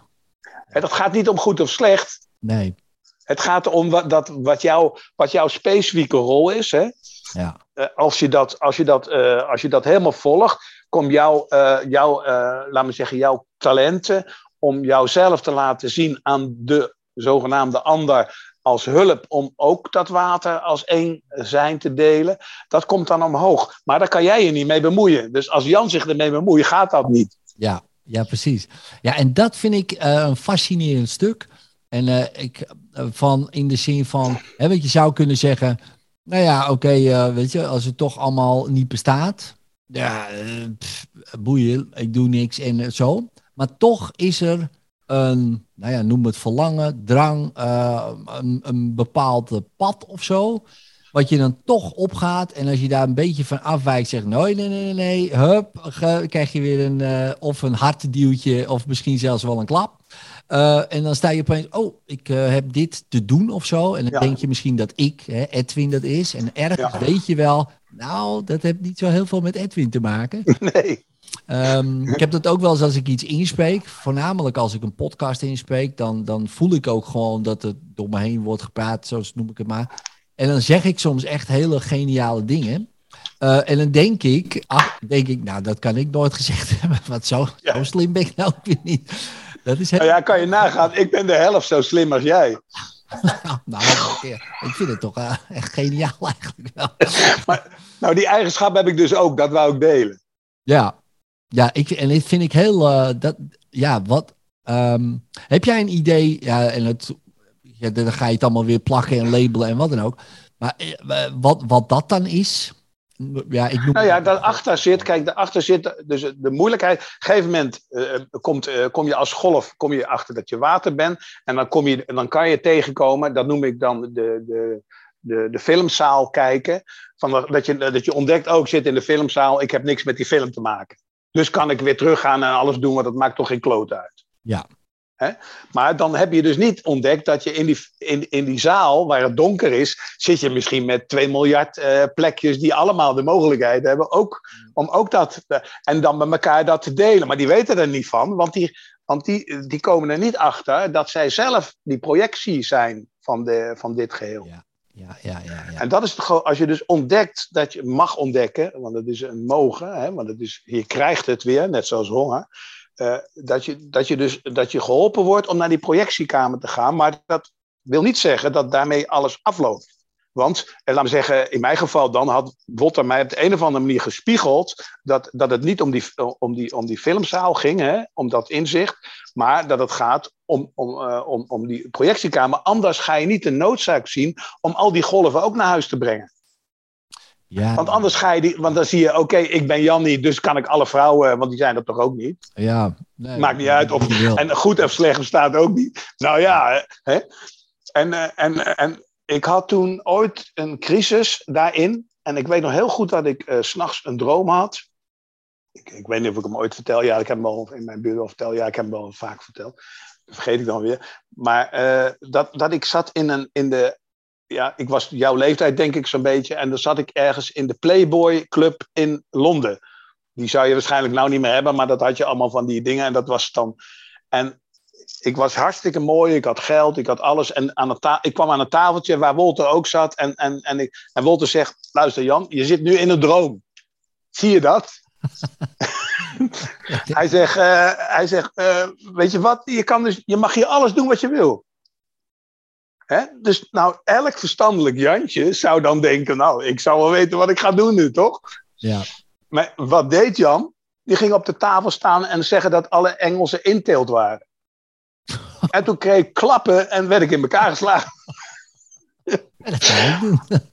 Hè, dat gaat niet om goed of slecht. Nee, Het gaat om wat, dat, wat, jou, wat jouw specifieke rol is. Hè? ja, Eh, als, je dat, als, je dat, eh, als je dat helemaal volgt, komt jouw, eh, jouw, laat me zeggen, jouw talenten om jouzelf te laten zien aan de zogenaamde ander als hulp om ook dat water als één zijn te delen, dat komt dan omhoog. Maar daar kan jij je niet mee bemoeien. Dus als Jan zich ermee bemoeit, gaat dat niet. ja, ja, precies. Ja, en dat vind ik eh, een fascinerend stuk. En eh, ik, eh, van in de zin van, hè, je zou kunnen zeggen, nou ja, oké, weet je, als het toch allemaal niet bestaat, ja, boeien, ik doe niks en zo. Maar toch is er een, nou ja, noem het verlangen, drang, eh, een, een bepaald pad of zo. Wat je dan toch opgaat. En als je daar een beetje van afwijkt, zegt nee, nee, nee, nee, nee. Hup, ge- krijg je weer een, eh, of een hartduwtje, of misschien zelfs wel een klap. Eh, en dan sta je opeens, oh, ik heb dit te doen of zo. En dan Ja. denk je misschien dat ik, hè, Edwin, dat is. En ergens Ja. weet je wel, nou, dat heeft niet zo heel veel met Edwin te maken. Nee. Ehm, ik heb dat ook wel eens als ik iets inspreek. Voornamelijk als ik een podcast inspreek. Dan, dan voel ik ook gewoon dat het door me heen wordt gepraat. Zo noem ik het maar. En dan zeg ik soms echt hele geniale dingen. Eh, en dan denk ik, ach, denk ik, nou, dat kan ik nooit gezegd hebben. Want zo, Ja. zo slim ben ik nou weer niet. Dat is heel... Nou ja, kan je nagaan, ik ben de helft zo slim als jij. nou, nog een keer. ik vind het toch eh, echt geniaal eigenlijk wel. Nou, die eigenschap heb ik dus ook, dat wou ik delen. Ja, ja ik, en dit vind ik heel. eh, dat, ja, wat. ehm, heb jij een idee? Ja, en het, ja, dan ga je het allemaal weer plakken en labelen en wat dan ook. Maar eh, wat, wat dat dan is. Ja, ik noem Nou ja, daarachter zit, kijk, daarachter zit dus de moeilijkheid. Op een gegeven moment eh, komt, kom je als golf kom je achter dat je water bent. En dan, kom je, en dan kan je tegenkomen, dat noem ik dan de, de, de, de filmzaal kijken. Van dat, je, dat je ontdekt, ook zit in de filmzaal, ik heb niks met die film te maken. Dus kan ik weer teruggaan en alles doen, want dat maakt toch geen kloot uit. Ja. Hè? Maar dan heb je dus niet ontdekt dat je in die, in, in die zaal, waar het donker is, zit je misschien met 2 miljard eh, plekjes die allemaal de mogelijkheid hebben ook, om ook dat, eh, en dan met elkaar dat te delen. Maar die weten er niet van, want die, want die, die komen er niet achter dat zij zelf die projectie zijn van, de, van dit geheel. Ja. Ja, ja. En dat is als je dus ontdekt dat je mag ontdekken, want het is een mogen, hè, want het is, je krijgt het weer, net zoals honger. eh, dat, je, dat, je dus, dat je geholpen wordt om naar die projectiekamer te gaan. Maar dat wil niet zeggen dat daarmee alles afloopt. Want, en laten we zeggen, in mijn geval dan had Wotter mij op de een of andere manier gespiegeld dat, dat het niet om die, om die, om die filmzaal ging, hè, om dat inzicht, maar dat het gaat om, om, eh, om, om die projectiekamer. Anders ga je niet de noodzaak zien om al die golven ook naar huis te brengen. ja, Want anders ga je die, want dan zie je, oké, ik ben Jan niet, dus kan ik alle vrouwen, want die zijn dat toch ook niet. ja. Nee, Maakt niet uit of, en goed of slecht bestaat ook niet. Nou ja, hè. En, eh, en, en ik had toen ooit een crisis daarin. En ik weet nog heel goed dat ik eh, s s'nachts een droom had. Ik, ik weet niet of ik hem ooit vertel. Ja, ik heb hem wel in mijn wel verteld. Ja, ik heb hem wel vaak verteld. Dat vergeet ik dan weer. Maar eh, dat, dat ik zat in, een, in de... Ja, ik was jouw leeftijd denk ik zo'n beetje. En dan zat ik ergens in de Playboy Club in Londen. Die zou je waarschijnlijk nou niet meer hebben. Maar dat had je allemaal van die dingen. En dat was dan... En ik was hartstikke mooi, ik had geld, ik had alles. En aan het ik kwam aan een tafeltje waar Wolter ook zat. En, en, en, ik, en Wolter zegt, luister Jan, je zit nu in een droom. Zie je dat? hij zegt, eh, hij zegt eh, weet je wat, je, kan dus, je mag hier alles doen wat je wil. Hè? Dus nou, elk verstandelijk Jantje zou dan denken, nou, ik zou wel weten wat ik ga doen nu, toch? Ja. Maar wat deed Jan? Die ging op de tafel staan en zeggen dat alle Engelsen inteelt waren. En toen kreeg ik klappen en werd ik in elkaar geslagen. Ja, dat kan ik doen.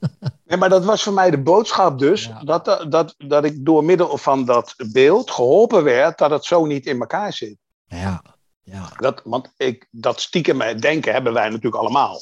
Nee, maar dat was voor mij de boodschap dus. Ja. Dat, dat, dat ik door middel van dat beeld geholpen werd dat het zo niet in elkaar zit. Ja, ja, Dat, want ik, dat stiekem denken hebben wij natuurlijk allemaal.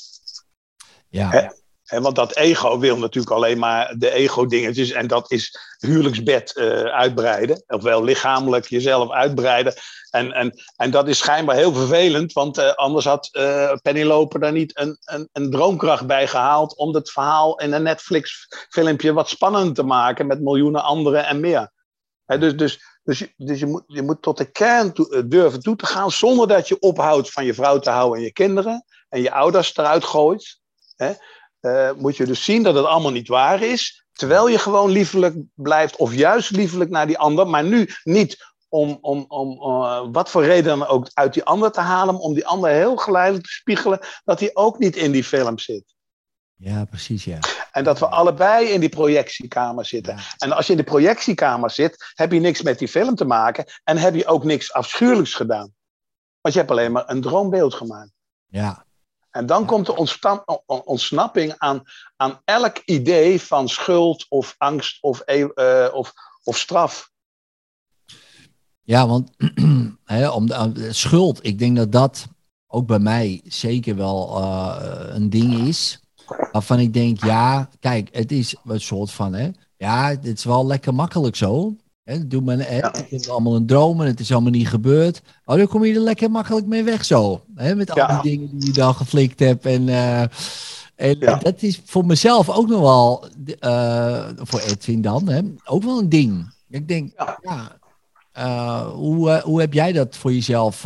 ja. Hè? Want dat ego wil natuurlijk alleen maar de ego-dingetjes. En dat is huwelijksbed eh, uitbreiden. Ofwel lichamelijk jezelf uitbreiden. En, en, en dat is schijnbaar heel vervelend. Want eh, anders had eh Penny Loper daar niet een, een, een droomkracht bij gehaald. Om het verhaal in een Netflix-filmpje wat spannend te maken. Met miljoenen anderen en meer. Dus dus, dus, dus je, moet, je moet tot de kern eh, durven toe te gaan. Zonder dat je ophoudt van je vrouw te houden en je kinderen. En je ouders eruit gooit. Hè eh, moet je dus zien dat het allemaal niet waar is. Terwijl je gewoon liefelijk blijft, of juist liefelijk naar die ander. Maar nu niet om, om, om eh, wat voor reden dan ook uit die ander te halen. maar Om die ander heel geleidelijk te spiegelen dat hij ook niet in die film zit. Ja, precies, ja. En dat we allebei in die projectiekamer zitten. Ja. En als je in de projectiekamer zit, heb je niks met die film te maken. En heb je ook niks afschuwelijks gedaan. Want je hebt alleen maar een droombeeld gemaakt. Ja, En dan komt de ontsnapping aan, aan elk idee van schuld of angst of, e- eh, of, of straf. ja want om de, eh, schuld, ik denk dat dat ook bij mij zeker wel eh, een ding is. Waarvan ik denk, ja, kijk, het is een soort van, hè, ja, het is wel lekker makkelijk zo. Doe Ja. Het is allemaal een droom en het is allemaal niet gebeurd. Oh, dan kom je er lekker makkelijk mee weg zo. Hè, met al Ja. die dingen die je dan geflikt hebt. En, eh, en Ja. dat is voor mezelf ook nog wel, eh, voor Edwin dan, hè, ook wel een ding. Ik denk, Ja. eh, hoe, hoe heb jij dat voor jezelf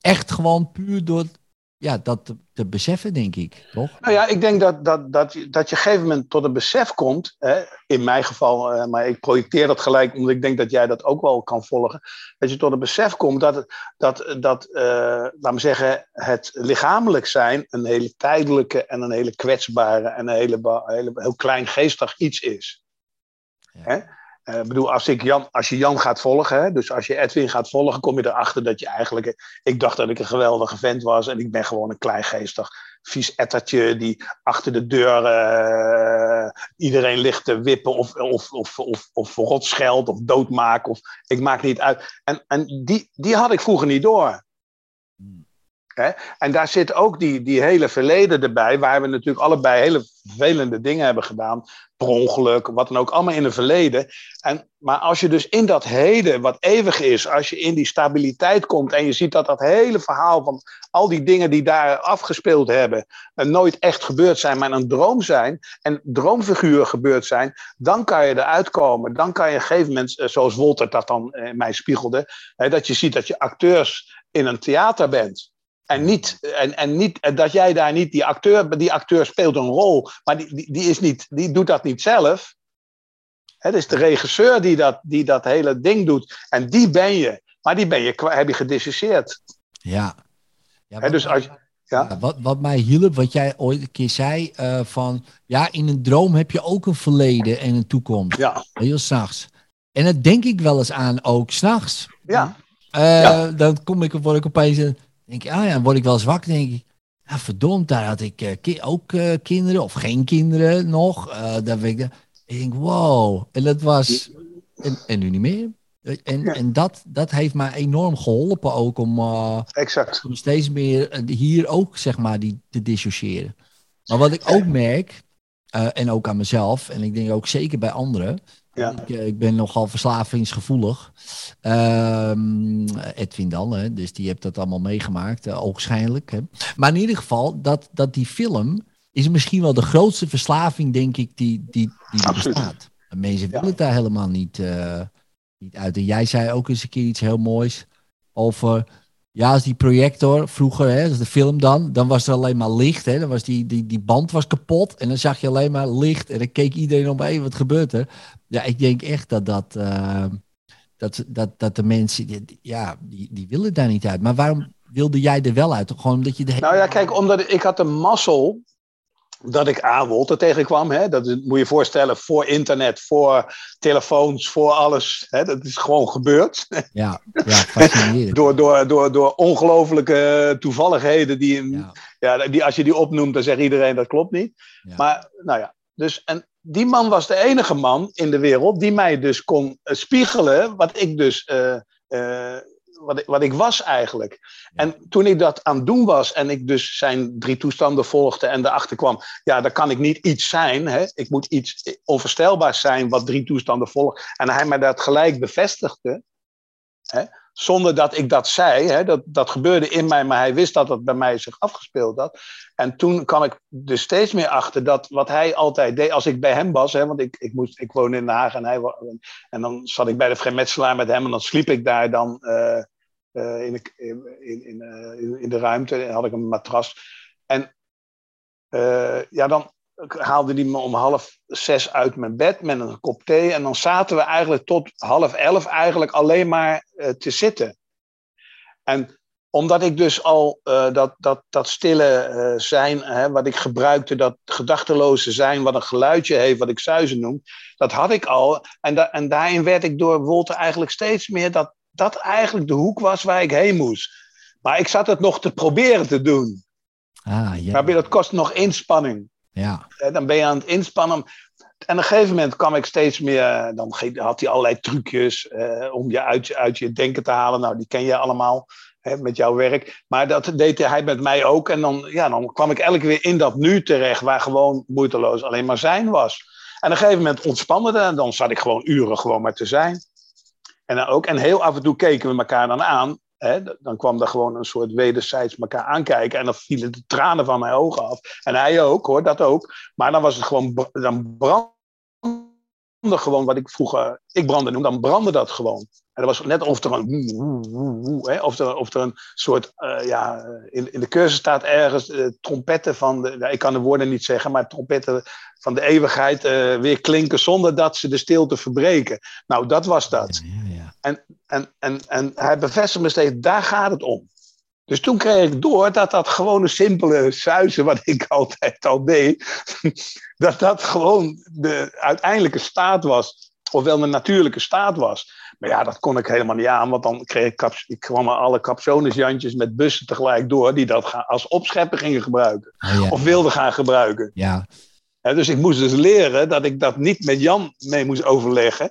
echt gewoon puur door ja, dat te, te beseffen, denk ik. Toch? Nou ja, ik denk dat, dat, dat, je- dat je op een gegeven moment tot een besef komt. Hè, in mijn geval, eh, maar ik projecteer dat gelijk, omdat ik denk dat jij dat ook wel kan volgen. Dat je tot een besef komt dat, dat, dat eh, laat me zeggen, het lichamelijk zijn een hele tijdelijke en een hele kwetsbare en een hele, hele heel kleingeestig iets is. Ja. Hè? Eh, Ik bedoel, als, ik Jan, als je Jan gaat volgen, hè, dus als je Edwin gaat volgen, kom je erachter dat je eigenlijk. Ik dacht dat ik een geweldige vent was en ik ben gewoon een kleingeestig, vies ettertje die achter de deur eh, iedereen ligt te wippen of, of, of, of, of of doodmaakt. Of, ik maak niet uit. En, en die, die had ik vroeger niet door. En daar zit ook die, die hele verleden erbij, waar we natuurlijk allebei hele vervelende dingen hebben gedaan. Per ongeluk, wat dan ook, allemaal in het verleden. En, maar als je dus in dat heden, wat eeuwig is, als je in die stabiliteit komt en je ziet dat dat hele verhaal van al die dingen die daar afgespeeld hebben, nooit echt gebeurd zijn, maar een droom zijn en droomfiguren gebeurd zijn, dan kan je eruit komen. Dan kan je op een gegeven moment, eh, zoals Wolter dat dan eh, mij spiegelde, dat je ziet dat je acteurs in een theater bent. En, niet, en, en niet, en dat jij daar niet, die acteur, die acteur speelt een rol, maar die, die, die, is niet, die doet dat niet zelf. Het is de regisseur die dat, die dat hele ding doet. En die ben je. Maar die ben je, heb je gedissocieerd. Ja. ja dus als, ja? Wat, wat mij hielp, wat jij ooit een keer zei, eh, van ja, in een droom heb je ook een verleden en een toekomst. Ja, Heel s'nachts. En dat denk ik wel eens aan, ook s'nachts. ja, Eh Ja. Dan kom ik, word ik opeens, eh, denk ik, ah ja, dan word ik wel wakker, denk ik, ja, verdomd, daar had ik eh, ki- ook eh, kinderen of geen kinderen nog. Eh daar ben ik, ik denk, wow. En dat was, en, en nu niet meer. En, Ja. en dat, dat heeft mij enorm geholpen ook om, exact. om steeds meer hier ook, zeg maar, die te dissociëren. Maar wat ik ook merk, en ook aan mezelf, en ik denk ook zeker bij anderen, Ja. ik, eh, ik ben nogal verslavingsgevoelig. Ehm, Edwin dan, hè, dus die heeft dat allemaal meegemaakt, uh, oogschijnlijk. Hè. Maar in ieder geval, dat, dat die film is misschien wel de grootste verslaving, denk ik, die, die, die er bestaat. En mensen willen het daar helemaal niet, eh, niet uit. En jij zei ook eens een keer iets heel moois over... Ja, als die projector vroeger, hè, als de film dan, dan was er alleen maar licht. Hè, dan was die, die, die band was kapot en dan zag je alleen maar licht. En dan keek iedereen om, hé, wat gebeurt er? Ja, ik denk echt dat dat, eh, dat, dat, dat de mensen, die, ja, die, die willen daar niet uit. Maar waarom wilde jij er wel uit? Gewoon omdat je de Nou ja, kijk, omdat ik, had een mazzel dat ik A. Wolter tegenkwam. Hè? Dat is- moet je je voorstellen, voor internet, voor telefoons, voor alles. Hè? Dat is gewoon gebeurd. Ja, ja fascinerend. Door, door, door, door ongelofelijke toevalligheden die, Ja, ja, die, als je die opnoemt, dan zegt iedereen dat klopt niet. Ja. Maar, nou ja, dus, en die man was de enige man in de wereld die mij dus kon eh, spiegelen wat ik dus, eh, eh, wat, ik, wat ik was eigenlijk. En toen ik dat aan het doen was en ik dus zijn drie toestanden volgde en erachter kwam, ja, dan kan ik niet iets zijn, hè? ik moet iets onvoorstelbaars zijn wat drie toestanden volgt. En hij mij dat gelijk bevestigde, hè? Zonder dat ik dat zei. Hè? Dat, dat gebeurde in mij, maar hij wist dat het bij mij zich afgespeeld had. En toen kwam ik dus steeds meer achter dat wat hij altijd deed, als ik bij hem was, hè, want ik, ik, moest, ik woonde in Den Haag en, hij, en dan zat ik bij de vrijmetselaar met hem en dan sliep ik daar dan eh, eh, in, de, in, in, eh, in, in de ruimte, en had ik een matras. En eh, ja, dan haalde hij me om half zes uit mijn bed met een kop thee en dan zaten we eigenlijk tot half elf eigenlijk alleen maar eh, te zitten. En omdat ik dus al eh, dat, dat, dat stille eh, zijn, hè, wat ik gebruikte, dat gedachteloze zijn, wat een geluidje heeft, wat ik zuizen noem, dat had ik al. En, da en daarin werd ik door Wolter eigenlijk steeds meer dat dat eigenlijk de hoek was waar ik heen moest. Maar ik zat het nog te proberen te doen. ah, ja. Maar dat kost nog inspanning. Ja. Hè, Dan ben je aan het inspannen. En op een gegeven moment kwam ik steeds meer. Dan ge- had hij allerlei trucjes eh, om je uit, uit je denken te halen. Nou, die ken je allemaal hè, met jouw werk. Maar dat deed hij met mij ook. En dan, ja, dan kwam ik elke weer in dat nu terecht, waar gewoon moeiteloos alleen maar zijn was. En op een gegeven moment ontspande het. En dan zat ik gewoon uren gewoon maar te zijn. En, dan ook, en heel af en toe keken we elkaar dan aan. Hè, dan kwam er gewoon een soort wederzijds elkaar aankijken. En dan vielen de tranen van mijn ogen af. En hij ook, hoor, dat ook. Maar dan was het gewoon, dan brandde gewoon wat ik vroeger, ik brandde noem, dan brandde dat gewoon. En dat was net of er een, hè, of er, een soort, eh, ja, in, in de cursus staat ergens uh, trompetten van, de, ja, ik kan de woorden niet zeggen, maar trompetten van de eeuwigheid uh, weer klinken zonder dat ze de stilte verbreken. Nou, dat was dat. Ja. En, en, en, en hij bevestigt me steeds, daar gaat het om. Dus toen kreeg ik door dat dat gewoon een simpele suizen, wat ik altijd al deed, dat dat gewoon de uiteindelijke staat was, ofwel de natuurlijke staat was. Maar ja, dat kon ik helemaal niet aan, want dan kreeg ik, ik kwam alle capsonesjantjes met bussen tegelijk door, die dat als opschepper gingen gebruiken. Ja. Of wilden gaan gebruiken. ja. Dus ik moest dus leren dat ik dat niet met Jan mee moest overleggen.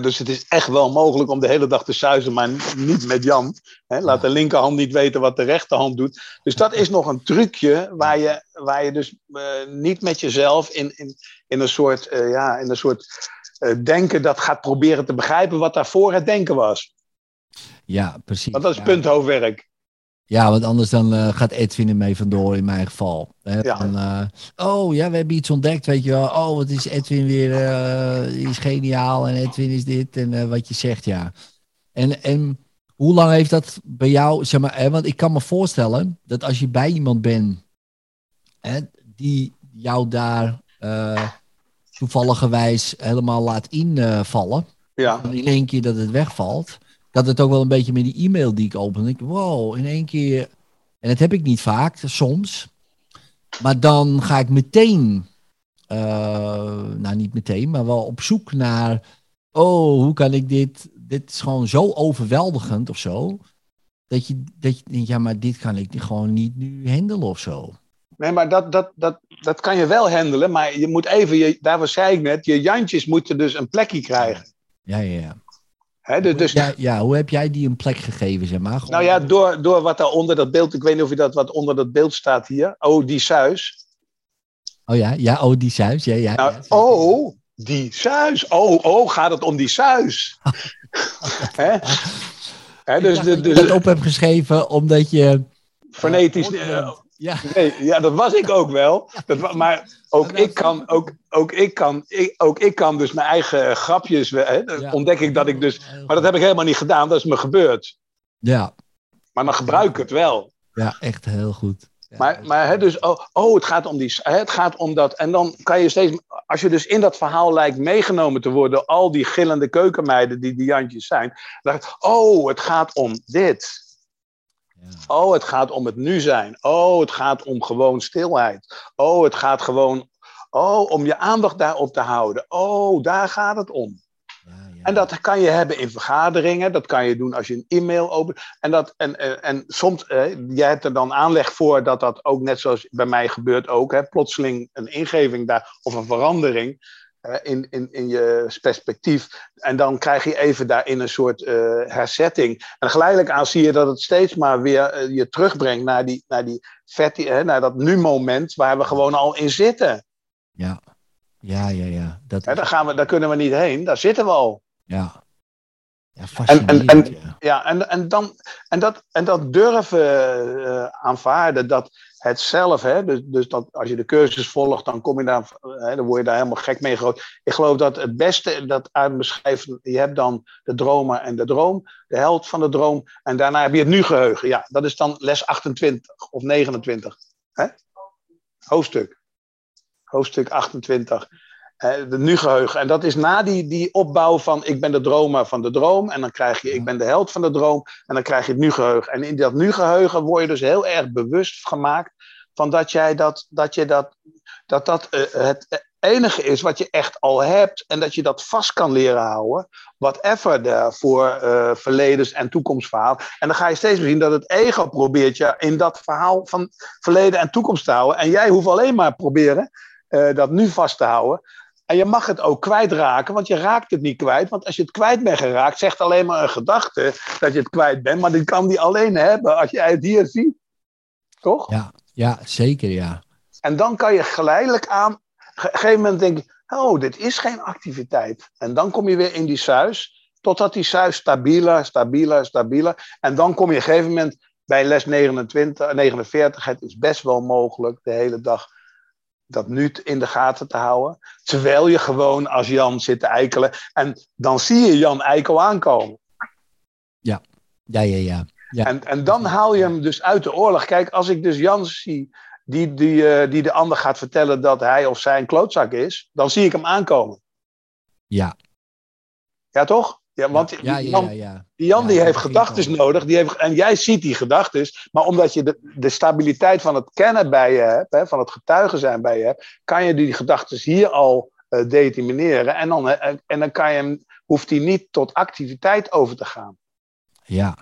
Dus het is echt wel mogelijk om de hele dag te suizen, maar niet met Jan. Laat de linkerhand niet weten wat de rechterhand doet. Dus dat is nog een trucje waar je, waar je dus eh, niet met jezelf in, in, in een soort, eh, ja, in een soort eh, denken dat gaat proberen te begrijpen wat daarvoor het denken was. ja, precies. Want dat is ja. punthoofdwerk. Ja, want anders dan eh, gaat Edwin ermee vandoor in mijn geval. Hè? Ja. Eh, oh ja, we hebben iets ontdekt, weet je wel. Oh, wat is Edwin weer, die is geniaal en Edwin is dit en wat je zegt, ja. En, en hoe lang heeft dat bij jou, zeg maar, hè, want ik kan me voorstellen dat als je bij iemand bent hè, die jou daar toevalligerwijs helemaal laat invallen, Ja, en in één keer dat het wegvalt. Dat het ook wel een beetje met die e-mail die ik open. Ik, wow, in één keer. En dat heb ik niet vaak, soms. Maar dan ga ik meteen. eh, nou, niet meteen, maar wel op zoek naar. Oh, hoe kan ik dit. Dit is gewoon zo overweldigend of zo. Dat je, dat je denkt, ja, maar dit kan ik gewoon niet nu handelen of zo. Nee, maar dat, dat, dat, dat kan je wel handelen. Maar je moet even, je, daarvoor zei ik net, je jantjes moeten dus een plekje krijgen. Ja, ja, ja. Dus, dus, ja, ja. Hoe heb jij die een plek gegeven, zeg maar? Nou ja, door, door wat daar onder dat beeld, ik weet niet of je dat wat onder dat beeld staat hier. Oh, die suis. Oh ja, ja, oh, die suis. Ja, ja, Nou, ja, oh, die suis. Oh, oh, gaat het om die suis. Hè? Hè, Ik dus dacht de, dat dat op hebt geschreven omdat je... fonetisch. eh. Ja, Nee, ja, dat was ik ook wel. Dat, maar ook ik kan, ook, ook, ik kan, ik, ook ik kan dus mijn eigen grapjes. Hè, Ja. ontdek ik dat ik dus. Maar dat heb ik helemaal niet gedaan, dat is me gebeurd. Ja, Maar dan gebruik ik het wel. ja, echt heel goed. Ja, Maar, maar hè, dus, oh, oh, het gaat om die. Hè, het gaat om dat. En dan kan je steeds. Als je dus in dat verhaal lijkt meegenomen te worden, al die gillende keukenmeiden die die Jantjes zijn. Dan oh, het gaat om dit. Ja. Oh, het gaat om het nu zijn. Oh, het gaat om gewoon stilheid. Oh, het gaat gewoon. Oh, om je aandacht daarop te houden. Oh, daar gaat het om. Ja, ja. En dat kan je hebben in vergaderingen. Dat kan je doen als je een e-mail opent. En, dat, en, en, en soms, eh, jij hebt er dan aanleg voor dat dat ook net zoals bij mij gebeurt ook. Hè, plotseling een ingeving daar of een verandering eh, in, in, in je perspectief. En dan krijg je even daarin een soort eh, herzetting. En geleidelijk aan zie je dat het steeds maar weer eh, je terugbrengt naar, die, naar, die vetti, hè, naar dat nu-moment waar we gewoon al in zitten. ja, ja, ja, ja. Dat Hè, daar, gaan we, daar kunnen we niet heen, daar zitten we al. ja. Ja, en- en- ja. Ja, en, en, dan, en, dat, en dat durven eh, aanvaarden, dat het zelf, hè, dus, dus dat als je de cursus volgt, dan, kom je daar, hè, dan word je daar helemaal gek mee groot. Ik geloof dat het beste dat uit beschrijft, je hebt dan de dromer en de droom, de held van de droom, en daarna heb je het nu-geheugen. Ja, dat is dan les 28 of 29. Hè? Hoofdstuk. Hoofdstuk 28. Hè, de nu-geheugen. En dat is na die, die opbouw van ik ben de dromer van de droom. En dan krijg je ik ben de held van de droom. En dan krijg je het nu-geheugen. En in dat nu-geheugen word je dus heel erg bewust gemaakt van dat jij dat, dat, je dat, dat, dat eh, het enige is wat je echt al hebt. En dat je dat vast kan leren houden. Whatever daarvoor eh verledens- en toekomstverhaal. En dan ga je steeds zien dat het ego probeert je in dat verhaal van verleden en toekomst te houden. En jij hoeft alleen maar proberen eh, dat nu vast te houden. En je mag het ook kwijtraken, want je raakt het niet kwijt. Want als je het kwijt bent geraakt, zegt alleen maar een gedachte dat je het kwijt bent. Maar die kan die alleen hebben als jij het hier ziet. Toch? Ja, ja, zeker, ja. En dan kan je geleidelijk aan. Op een gegeven moment denk je, oh, dit is geen activiteit. En dan kom je weer in die suis. Totdat die suis stabieler, stabieler, stabieler. En dan kom je op een gegeven moment bij les 29, 49. Het is best wel mogelijk de hele dag dat nu in de gaten te houden. Terwijl je gewoon als Jan zit te eikelen. En dan zie je Jan Eikel aankomen. Ja, ja, ja. ja. En, en dan haal je hem dus uit de oorlog. Kijk, als ik dus Jan zie die, die, eh, die de ander gaat vertellen dat hij of zij een klootzak is, dan zie ik hem aankomen. Ja. Ja, toch? Ja, want die ja, Jan, ja, ja. die, Jan heeft al. nodig. Die heeft, en jij ziet die gedachtes. Maar omdat je de, de stabiliteit van het kennen bij je hebt, hè, van het getuigen zijn bij je hebt, kan je die gedachtes hier al eh, determineren. En dan, eh, en dan kan je hem, hoeft hij niet tot activiteit over te gaan. Ja.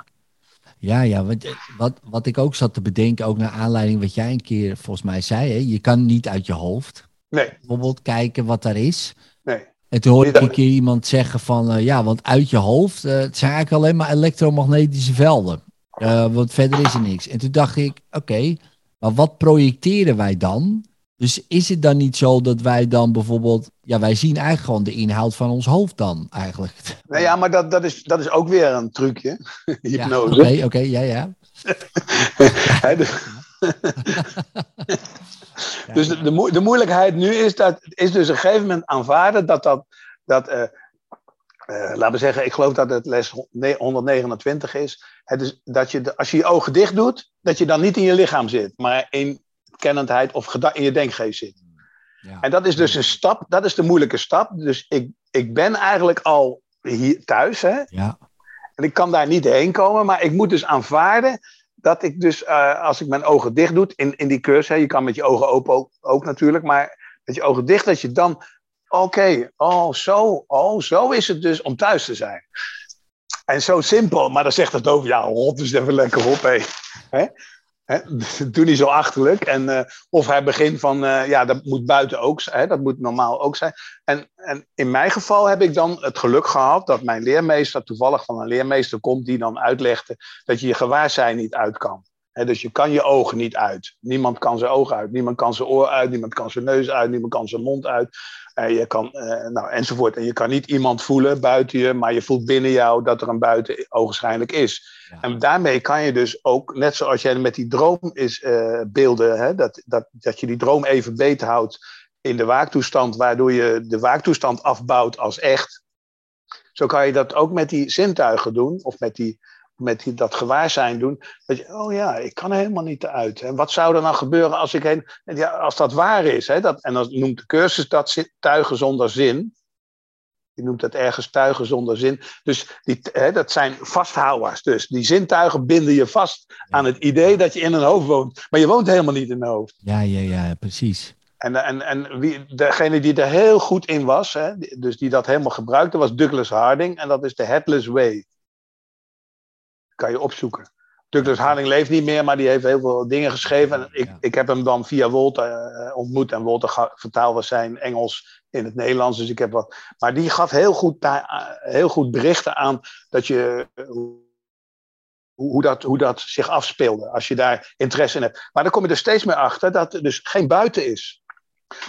Ja, ja. Wat, wat, wat ik ook zat te bedenken, ook naar aanleiding wat jij een keer volgens mij zei. Hè? Je kan niet uit je hoofd Nee, bijvoorbeeld kijken wat daar is. En toen hoorde ik Ja. een keer iemand zeggen van, eh, ja, want uit je hoofd, eh, het zijn eigenlijk alleen maar elektromagnetische velden. Eh, want verder is er niks. En toen dacht ik, oké, maar wat projecteren wij dan? Dus is het dan niet zo dat wij dan bijvoorbeeld, ja, wij zien eigenlijk gewoon de inhoud van ons hoofd dan eigenlijk. Nou ja, maar dat, dat, is, dat is ook weer een trucje. Ja, Hypnose. Oké, oké, ja, ja. Dus de, de, de moeilijkheid nu is, dat, is dus op een gegeven moment aanvaarden dat dat, dat eh, eh, laten we zeggen, ik geloof dat het les 129 is. Het is dat je, de- als je je ogen dicht doet, dat je dan niet in je lichaam zit, maar in kennendheid of in je denkgeest zit. Ja. En dat is dus een stap, dat is de moeilijke stap. Dus ik, ik ben eigenlijk al hier thuis, hè? ja. En ik kan daar niet heen komen, maar ik moet dus aanvaarden dat ik dus, eh, als ik mijn ogen dicht doe, in, in die cursus, hè, je kan met je ogen open ook, natuurlijk, maar met je ogen dicht, dat je dan, oké, oh zo, oh zo is het dus om thuis te zijn. En zo simpel, maar dan zegt het over, ja, rot dus even lekker op, hé. Hè? Hè? Doe niet zo achterlijk. En, eh, of hij begint van, eh, ja, dat moet buiten ook zijn, dat moet normaal ook zijn. En, en in mijn geval heb ik dan het geluk gehad dat mijn leermeester toevallig van een leermeester komt die dan uitlegde dat je je gewaarzijn niet uit kan. Hè, dus je kan je ogen niet uit. Niemand kan zijn ogen uit. Niemand kan zijn oor uit. Niemand kan zijn neus uit. Niemand kan zijn mond uit. En je kan, eh, nou, enzovoort. En je kan niet iemand voelen buiten je, maar je voelt binnen jou dat er een buiten ogenschijnlijk is. Ja. En daarmee kan je dus ook, net zoals jij met die droom is eh, beelden, hè, dat, dat, dat je die droom even beet houdt in de waaktoestand, waardoor je de waaktoestand afbouwt als echt. Zo kan je dat ook met die zintuigen doen, of met, die, met die, dat gewaarzijn doen. Dat je, oh ja, ik kan er helemaal niet uit. En wat zou er dan gebeuren als, ik heen, en ja, als dat waar is? Hè, dat, en dan noemt de cursus dat tuigen zonder zin. Je noemt dat ergens tuigen zonder zin. Dus die, hè, dat zijn vasthouders. Dus die zintuigen binden je vast aan het idee dat je in een hoofd woont. Maar je woont helemaal niet in een hoofd. Ja, ja, ja, precies. En, en, en wie, degene die er heel goed in was, hè, dus die dat helemaal gebruikte, was Douglas Harding. En dat is de Headless Way. Kan je opzoeken. Douglas Harding leeft niet meer, maar die heeft heel veel dingen geschreven. En ik, Ja. ik heb hem dan via Walter eh, ontmoet. En Walter ga- vertaalde zijn Engels in het Nederlands. Dus ik heb wat. Maar die gaf heel goed, eh, heel goed berichten aan dat je. hoe, hoe, dat, hoe dat zich afspeelde, als je daar interesse in hebt. Maar dan kom je er steeds meer achter dat er dus geen buiten is.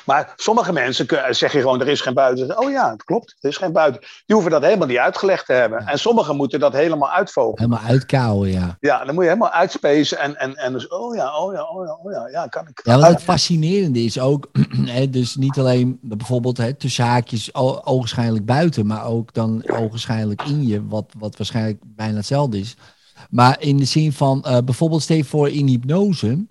Maar sommige mensen zeggen gewoon, er is geen buiten. Oh ja, het klopt, er is geen buiten. Die hoeven dat helemaal niet uitgelegd te hebben. Ja. En sommigen moeten dat helemaal uitvogelen. Helemaal uitkouwen, ja. Ja, dan moet je helemaal uitspacen en, en, en dus, oh ja, oh ja, oh ja, oh ja, ja, kan ik. Ja, want het fascinerende is ook, hè, dus niet alleen bijvoorbeeld hè, tussen haakjes ogenschijnlijk buiten, maar ook dan ogenschijnlijk in je, wat, wat waarschijnlijk bijna hetzelfde is. Maar in de zin van, eh, bijvoorbeeld steeds voor in hypnose,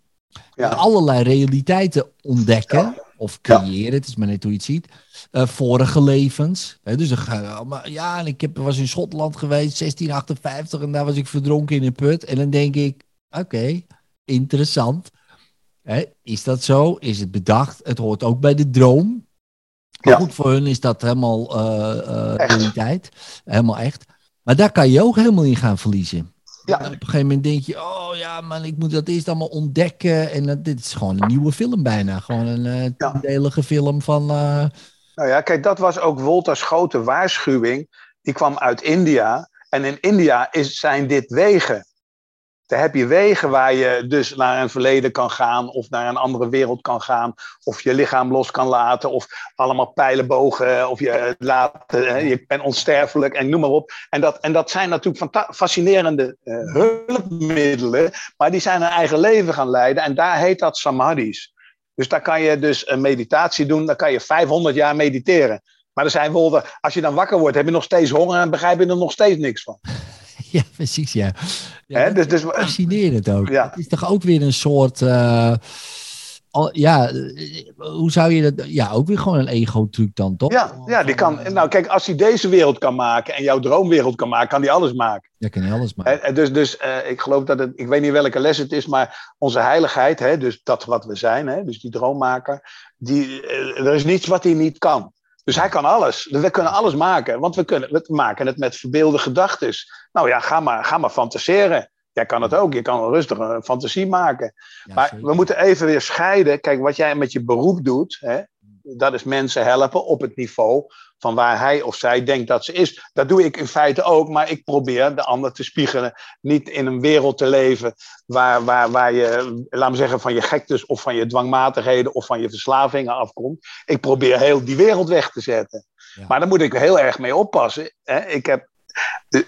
Ja. allerlei realiteiten ontdekken. Of creëren, het is maar net hoe je het ziet, eh, vorige levens. Hè, dus je allemaal- ja, en ik heb, was in Schotland geweest, 1658, en daar was ik verdronken in een put. En dan denk ik, oké, interessant. Hè, is dat zo? Is het bedacht? Het hoort ook bij de droom. Maar Ja. goed, voor hun is dat helemaal Echt. realiteit. Helemaal echt. Maar daar kan je ook helemaal in gaan verliezen. Ja. En op een gegeven moment denk je, oh ja, man, ik moet dat eerst allemaal ontdekken. En dat, dit is gewoon een nieuwe film bijna. Gewoon een eh Ja. tiendelige film van... eh, Nou ja, kijk, dat was ook Wolters grote waarschuwing. Die kwam uit India. En in India is, zijn dit wegen. Daar heb je wegen waar je dus naar een verleden kan gaan, of naar een andere wereld kan gaan, of je lichaam los kan laten, of allemaal pijlenbogen, of je, laat, je bent onsterfelijk en noem maar op. En dat, en dat zijn natuurlijk fascinerende eh, hulpmiddelen, maar die zijn een eigen leven gaan leiden en daar heet dat samadhis. Dus daar kan je dus een meditatie doen, dan kan je 500 jaar mediteren. Maar er zijn wolven, als je dan wakker wordt, heb je nog steeds honger en begrijp je er nog steeds niks van. Ja, precies, ja. ja dus, dus, fascinerend ook. Ja. Het is toch ook weer een soort... eh, al- ja, eh, hoe zou je dat... Ja, ook weer gewoon een ego-truc dan, toch? ja, ja, die kan. Nou, kijk, als hij deze wereld kan maken en jouw droomwereld kan maken, kan hij alles maken. Ja, kan je alles maar. En- dus dus eh, ik geloof dat het, ik weet niet welke les het is, maar onze heiligheid, hè, dus dat wat we zijn, hè, dus die droommaker, die, eh, er is niets wat hij niet kan. Dus hij kan alles. We kunnen alles maken, want we, kunnen, we maken het met verbeelde gedachten. Nou ja, ga maar, ga maar fantaseren. Jij kan het ook, je kan rustig een fantasie maken. Ja, Maar zeker. we moeten even weer scheiden. Kijk, wat jij met je beroep doet, hè, dat is mensen helpen op het niveau van waar hij of zij denkt dat ze is. Dat doe ik in feite ook, maar ik probeer de ander te spiegelen. Niet in een wereld te leven waar, waar, waar je, laat me zeggen, van je gektes of van je dwangmatigheden of van je verslavingen afkomt. Ik probeer heel die wereld weg te zetten. Ja. Maar daar moet ik heel erg mee oppassen. Hè. Ik heb. eh,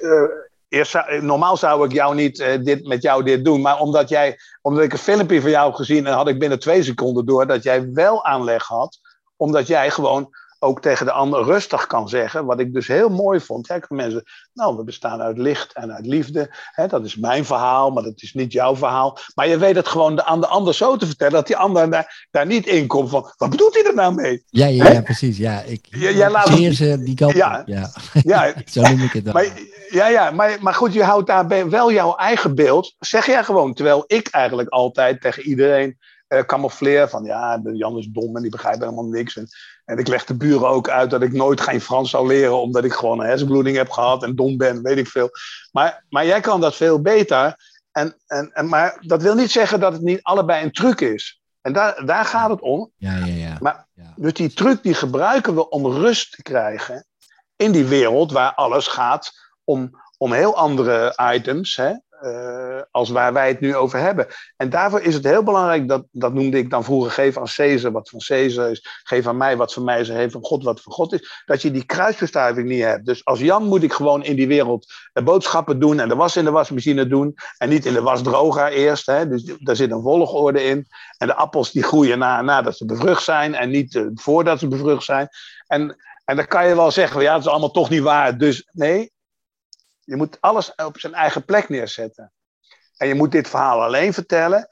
Eerst normaal zou ik jou niet eh, dit, met jou dit doen, maar omdat, jij, omdat ik een filmpje van jou heb gezien en had ik binnen twee seconden door dat jij wel aanleg had, omdat jij gewoon ook tegen de ander rustig kan zeggen, wat ik dus heel mooi vond. Hè, mensen, nou, we bestaan uit licht en uit liefde. Hè, dat is mijn verhaal, maar dat is niet jouw verhaal. Maar je weet het gewoon de, aan de ander zo te vertellen, dat die ander daar, daar niet in komt van, wat bedoelt hij er nou mee? Ja, ja, ja, precies. Ja, ik jij laat- ze die kant Ja. op. Ja. Ja, Zo noem ik het dan. Maar, ja, ja maar, maar goed, je houdt daarbij wel jouw eigen beeld. Zeg jij gewoon. Terwijl ik eigenlijk altijd tegen iedereen camoufleer van ja, Jan is dom en die begrijpt helemaal niks. En, en ik leg de buren ook uit dat ik nooit geen Frans zou leren, omdat ik gewoon een hersenbloeding heb gehad en dom ben, weet ik veel. Maar, maar jij kan dat veel beter. En, en, en, maar dat wil niet zeggen dat het niet allebei een truc is. En daar, daar gaat het om. Ja, ja, ja. Maar- ja. Dus die truc die gebruiken we om rust te krijgen in die wereld waar alles gaat om, om heel andere items, hè, eh, als waar wij het nu over hebben. En daarvoor is het heel belangrijk, dat, dat noemde ik dan vroeger, geef aan Caesar wat van Caesar is, geef aan mij wat van mij is, geef aan God wat van God is, dat je die kruisbestuiving niet hebt. Dus als Jan moet ik gewoon in die wereld eh, boodschappen doen en de was in de wasmachine doen en niet in de wasdroger eerst, hè, dus daar zit een volgorde in. En de appels die groeien na, nadat ze bevrucht zijn en niet eh, voordat ze bevrucht zijn. En, en dan kan je wel zeggen, ja, dat is allemaal toch niet waar. Dus nee, je moet alles op zijn eigen plek neerzetten. En je moet dit verhaal alleen vertellen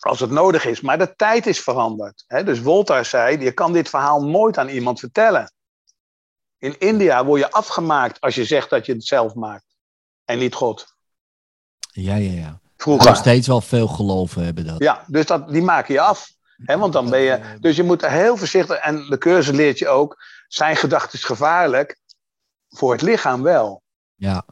als het nodig is. Maar de tijd is veranderd. Hè? Dus Voltaire zei, je kan dit verhaal nooit aan iemand vertellen. In India word je afgemaakt als je zegt dat je het zelf maakt. En niet God. ja, ja, ja. Vroeger. Nog steeds wel veel geloven hebben dat. Ja, dus dat, die maken je af. Hè, want dan ben je. Dus je moet er heel voorzichtig. En de cursus leert je ook. Zijn gedachten is gevaarlijk. Voor het lichaam wel. Ja,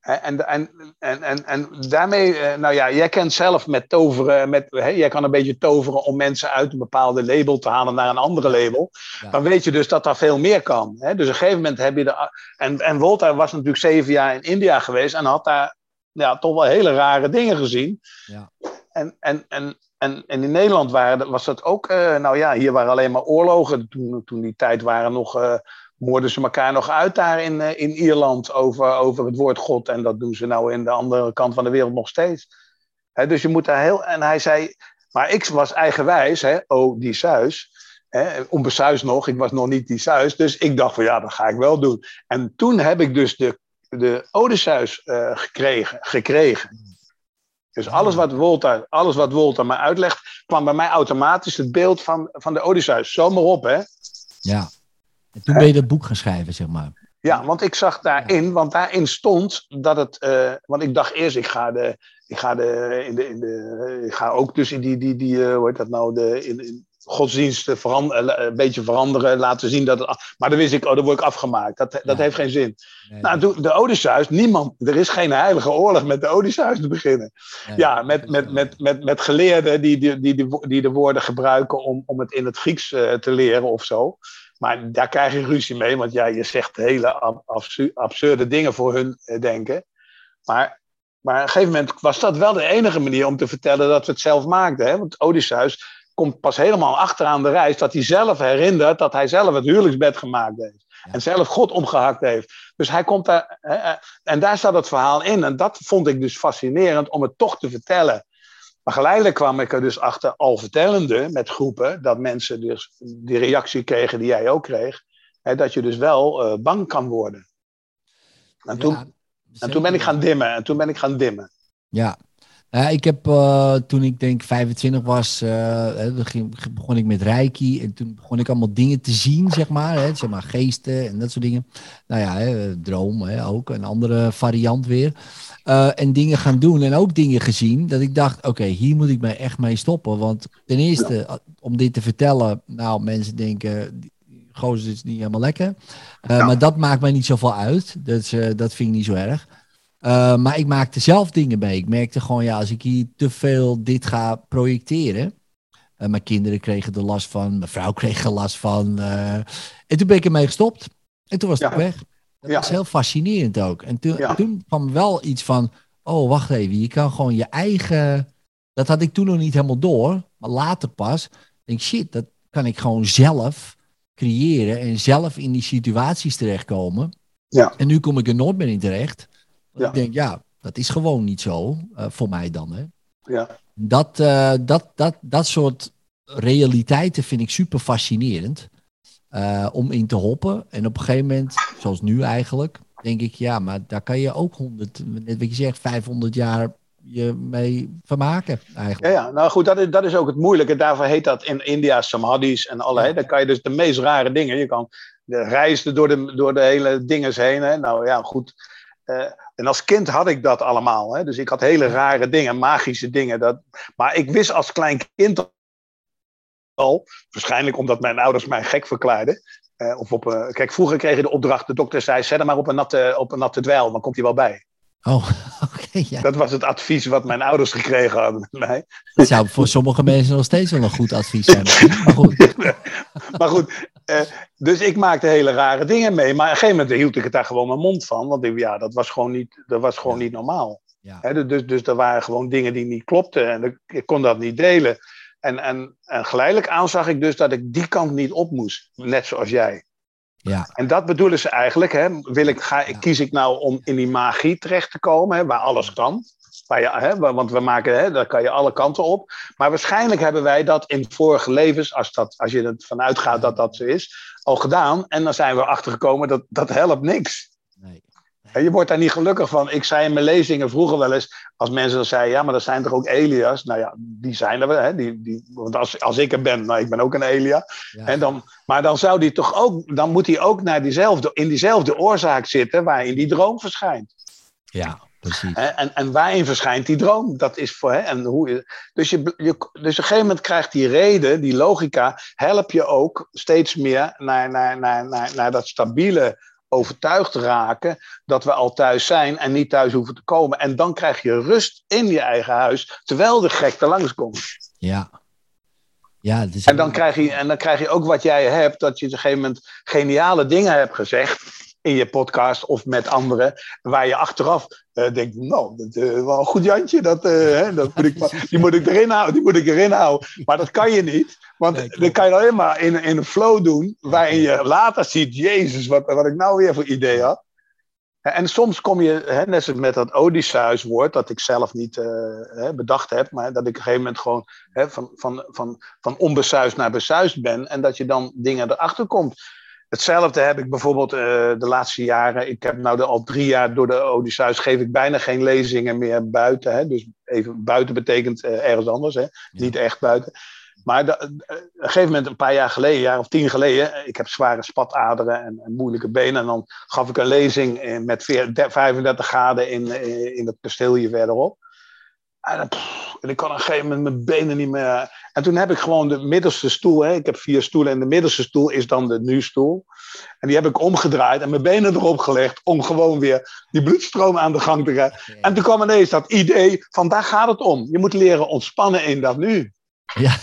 En, en, en, en, en daarmee, eh, nou ja, jij kent zelf met toveren, met, hè, jij kan een beetje toveren om mensen uit een bepaalde label te halen naar een andere label. Ja. Dan weet je dus dat daar veel meer kan. Hè? Dus op een gegeven moment heb je de. En, en Voltaire was natuurlijk zeven jaar in India geweest en had daar ja, toch wel hele rare dingen gezien. Ja. En, en, en, en, en in Nederland waren, was dat ook, eh, nou ja, hier waren alleen maar oorlogen. Toen, toen die tijd waren nog. eh, moorden ze elkaar nog uit daar in, eh, in Ierland over, over het woord God. En dat doen ze nou in de andere kant van de wereld nog steeds. Dus je moet daar heel. En hij zei. Maar ik was eigenwijs, hè, oh, die Suis. Hè, onbesuis nog, ik was nog niet die Suis. Dus ik dacht van ja, dat ga ik wel doen. En toen heb ik dus de, de Odysseus gekregen, gekregen. Dus alles wat Volta, alles wat Volta mij uitlegt, kwam bij mij automatisch het beeld van, van de Odysseus. Zomaar op, hè? ja. En toen ben je dat boek gaan schrijven, zeg maar. Ja, want ik zag daarin, want daarin stond dat het. eh, want ik dacht eerst, ik ga de. Ik ga, de, in de, in de, ik ga ook dus in die, die, die eh, hoe heet dat nou, de, in, in godsdiensten veranderen, een beetje veranderen, laten zien dat het. Maar dan wist ik, oh, dan word ik afgemaakt. Dat, dat Ja. heeft geen zin. Nee, Nou, toen- de Odysseus, niemand, er is geen heilige oorlog met de Odysseus te beginnen. nee, Ja, met, met, met, met, met geleerden die, die, die, die, de woorden gebruiken om, om het in het Grieks eh, te leren of zo. Maar daar krijg je ruzie mee, want ja, je zegt hele ab- absu- absurde dingen voor hun eh, denken. Maar, maar op een gegeven moment was dat wel de enige manier om te vertellen dat we het zelf maakten. Hè? Want Odysseus komt pas helemaal achteraan de reis dat hij zelf herinnert dat hij zelf het huwelijksbed gemaakt heeft. Ja. En zelf God omgehakt heeft. Dus hij komt daar. hè, eh, en daar staat het verhaal in. En dat vond ik dus fascinerend om het toch te vertellen. Maar geleidelijk kwam ik er dus achter, al vertellende met groepen, dat mensen dus die reactie kregen die jij ook kreeg, hè, dat je dus wel eh, bang kan worden. En toen, en toen ben ik gaan dimmen. En toen ben ik gaan dimmen. Ja. Ja, ik heb eh, toen ik denk 25 was, eh, ging- begon ik met Reiki. En toen begon ik allemaal dingen te zien, zeg maar. Hè, zeg maar geesten en dat soort dingen. Nou ja, hè, droom hè, ook, een andere variant weer. Eh, en dingen gaan doen en ook dingen gezien. Dat ik dacht, oké, hier moet ik me echt mee stoppen. Want ten eerste, om dit te vertellen, nou, mensen denken, gozer is niet helemaal lekker. Ja. Maar dat maakt mij niet zoveel uit. Eh, dat vind ik niet zo erg. Uh, maar ik maakte zelf dingen mee. Ik merkte gewoon, ja, als ik hier te veel dit ga projecteren. Uh, mijn kinderen kregen er last van, mijn vrouw kreeg er last van. Uh, en toen ben ik ermee gestopt. En toen was het Ja. weg. Dat Ja. was heel fascinerend ook. En toen, Ja. toen kwam wel iets van, oh, wacht even, je kan gewoon je eigen... Dat had ik toen nog niet helemaal door, maar later pas. denk shit, dat kan ik gewoon zelf creëren en zelf in die situaties terechtkomen. Ja. En nu kom ik er nooit meer in terecht. Ja. Ik denk, ja, dat is gewoon niet zo, eh, voor mij dan. Hè. Ja. Dat, eh, dat, dat, dat soort realiteiten vind ik super fascinerend eh, om in te hoppen. En op een gegeven moment, zoals nu eigenlijk, denk ik, ja, maar daar kan je ook 100, net wat je zegt, 500 jaar je mee vermaken Ja, eigenlijk. ja, nou goed, dat is, dat is ook het moeilijke. Daarvoor heet dat in India samadhis en allerlei. Dan kan je dus de meest rare dingen. Je kan de reizen door de, door de hele dingen heen. Hè. Nou ja, goed. En als kind had ik dat allemaal. Hè. Dus ik had hele rare dingen, magische dingen. Dat, maar ik wist als klein kind al, waarschijnlijk omdat mijn ouders mij gek verklaarden. eh, of op, eh, kijk, vroeger kreeg je de opdracht, de dokter zei, zet hem maar op een natte, op een natte dweil, dan komt hij wel bij. Oh, ja. Dat was het advies wat mijn ouders gekregen hadden met mij. Dat zou voor sommige mensen nog steeds wel een goed advies zijn. Maar goed, Maar goed, eh, dus ik maakte hele rare dingen mee. Maar op een gegeven moment hield ik het daar gewoon mijn mond van. Want ik, ja, dat was gewoon niet, dat was gewoon niet normaal. ja. Hè, dus, dus er waren gewoon dingen die niet klopten. En ik, ik kon dat niet delen. En, en, en geleidelijk aan zag ik dus dat ik die kant niet op moest. Net zoals jij. Ja. En dat bedoelen ze eigenlijk. Hè, wil ik, ga, Ja. Kies ik nou om in die magie terecht te komen, hè, waar alles kan. Waar je, hè, want we maken, hè, daar kan je alle kanten op. Maar waarschijnlijk hebben wij dat in vorige levens, als, dat, als je er vanuit gaat dat dat zo is, al gedaan. En dan zijn we erachter gekomen dat dat helpt niks. Je wordt daar niet gelukkig van. Ik zei in mijn lezingen vroeger wel eens, als mensen dan zeiden, ja, maar er zijn toch ook Elias? Nou ja, die zijn er wel. Hè, die, die, want als, als ik er ben, nou, ik ben ook een Elia. Ja. En dan, maar dan zou die toch ook, dan moet hij ook naar diezelfde, in diezelfde oorzaak zitten waarin die droom verschijnt. ja, precies. En, en waarin verschijnt die droom? Dat is voor, hè? En hoe je, dus, je, je, dus op een gegeven moment krijgt die reden, die logica, help je ook steeds meer naar, naar, naar, naar, naar dat stabiele overtuigd raken dat we al thuis zijn en niet thuis hoeven te komen. En dan krijg je rust in je eigen huis, terwijl de gek er langskomt. Ja. Ja, En dan, krijg je, en dan krijg je ook wat jij hebt, dat je op een gegeven moment geniale dingen hebt gezegd in je podcast of met anderen, waar je achteraf eh, denkt, nou, dat is wel een goed Jantje, dat, eh, hè, dat moet ik die moet ik erin houden, die moet ik erin houden. Maar dat kan je niet, want Nee, dan kan je alleen maar in, in een flow doen, waarin je later ziet, jezus, wat, wat ik nou weer voor idee had. En soms kom je, hè, net zoals met dat Odysseus-woord, dat ik zelf niet eh, bedacht heb, maar dat ik op een gegeven moment gewoon hè, van, van, van, van onbesuisd naar besuisd ben en dat je dan dingen erachter komt. Hetzelfde heb ik bijvoorbeeld eh, de laatste jaren. Ik heb nou de, al drie jaar door de Odysseus geef ik bijna geen lezingen meer buiten. Hè? Dus even buiten betekent eh, ergens anders, hè? niet echt buiten. Maar eh, op een gegeven moment, een paar jaar geleden, een jaar of tien geleden, ik heb zware spataderen en, en moeilijke benen. En dan gaf ik een lezing eh, met veer- de- 35 graden in, in het kasteel hier verderop. En, dan, pff, en ik kon op een gegeven moment mijn benen niet meer. En toen heb ik gewoon de middelste stoel. Hè. Ik heb vier stoelen en de middelste stoel is dan de nu-stoel. En die heb ik omgedraaid en mijn benen erop gelegd om gewoon weer die bloedstroom aan de gang te krijgen. En toen kwam ineens dat idee van daar gaat het om. Je moet leren ontspannen in dat nu. Ja.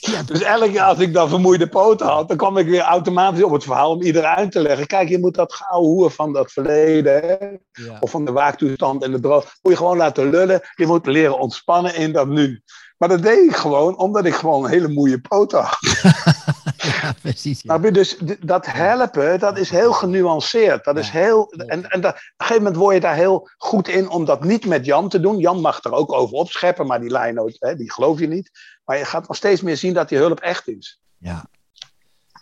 Ja, Dus elke keer als ik dan vermoeide poten had, dan kwam ik weer automatisch op het verhaal om iedereen uit te leggen. Kijk, je moet dat gauw hoer van dat verleden, ja. of van de waaktoestand en de droom, moet je gewoon laten lullen. Je moet leren ontspannen in dat nu. Maar dat deed ik gewoon omdat ik gewoon een hele moeie poten had. ja, precies. Ja. Je? Dus dat helpen, dat is heel genuanceerd. Dat is heel, en, en dat, op een gegeven moment word je daar heel goed in om dat niet met Jan te doen. Jan mag er ook over opscheppen, maar die lijn hè, die geloof je niet. Maar je gaat nog steeds meer zien dat die hulp echt is. Ja,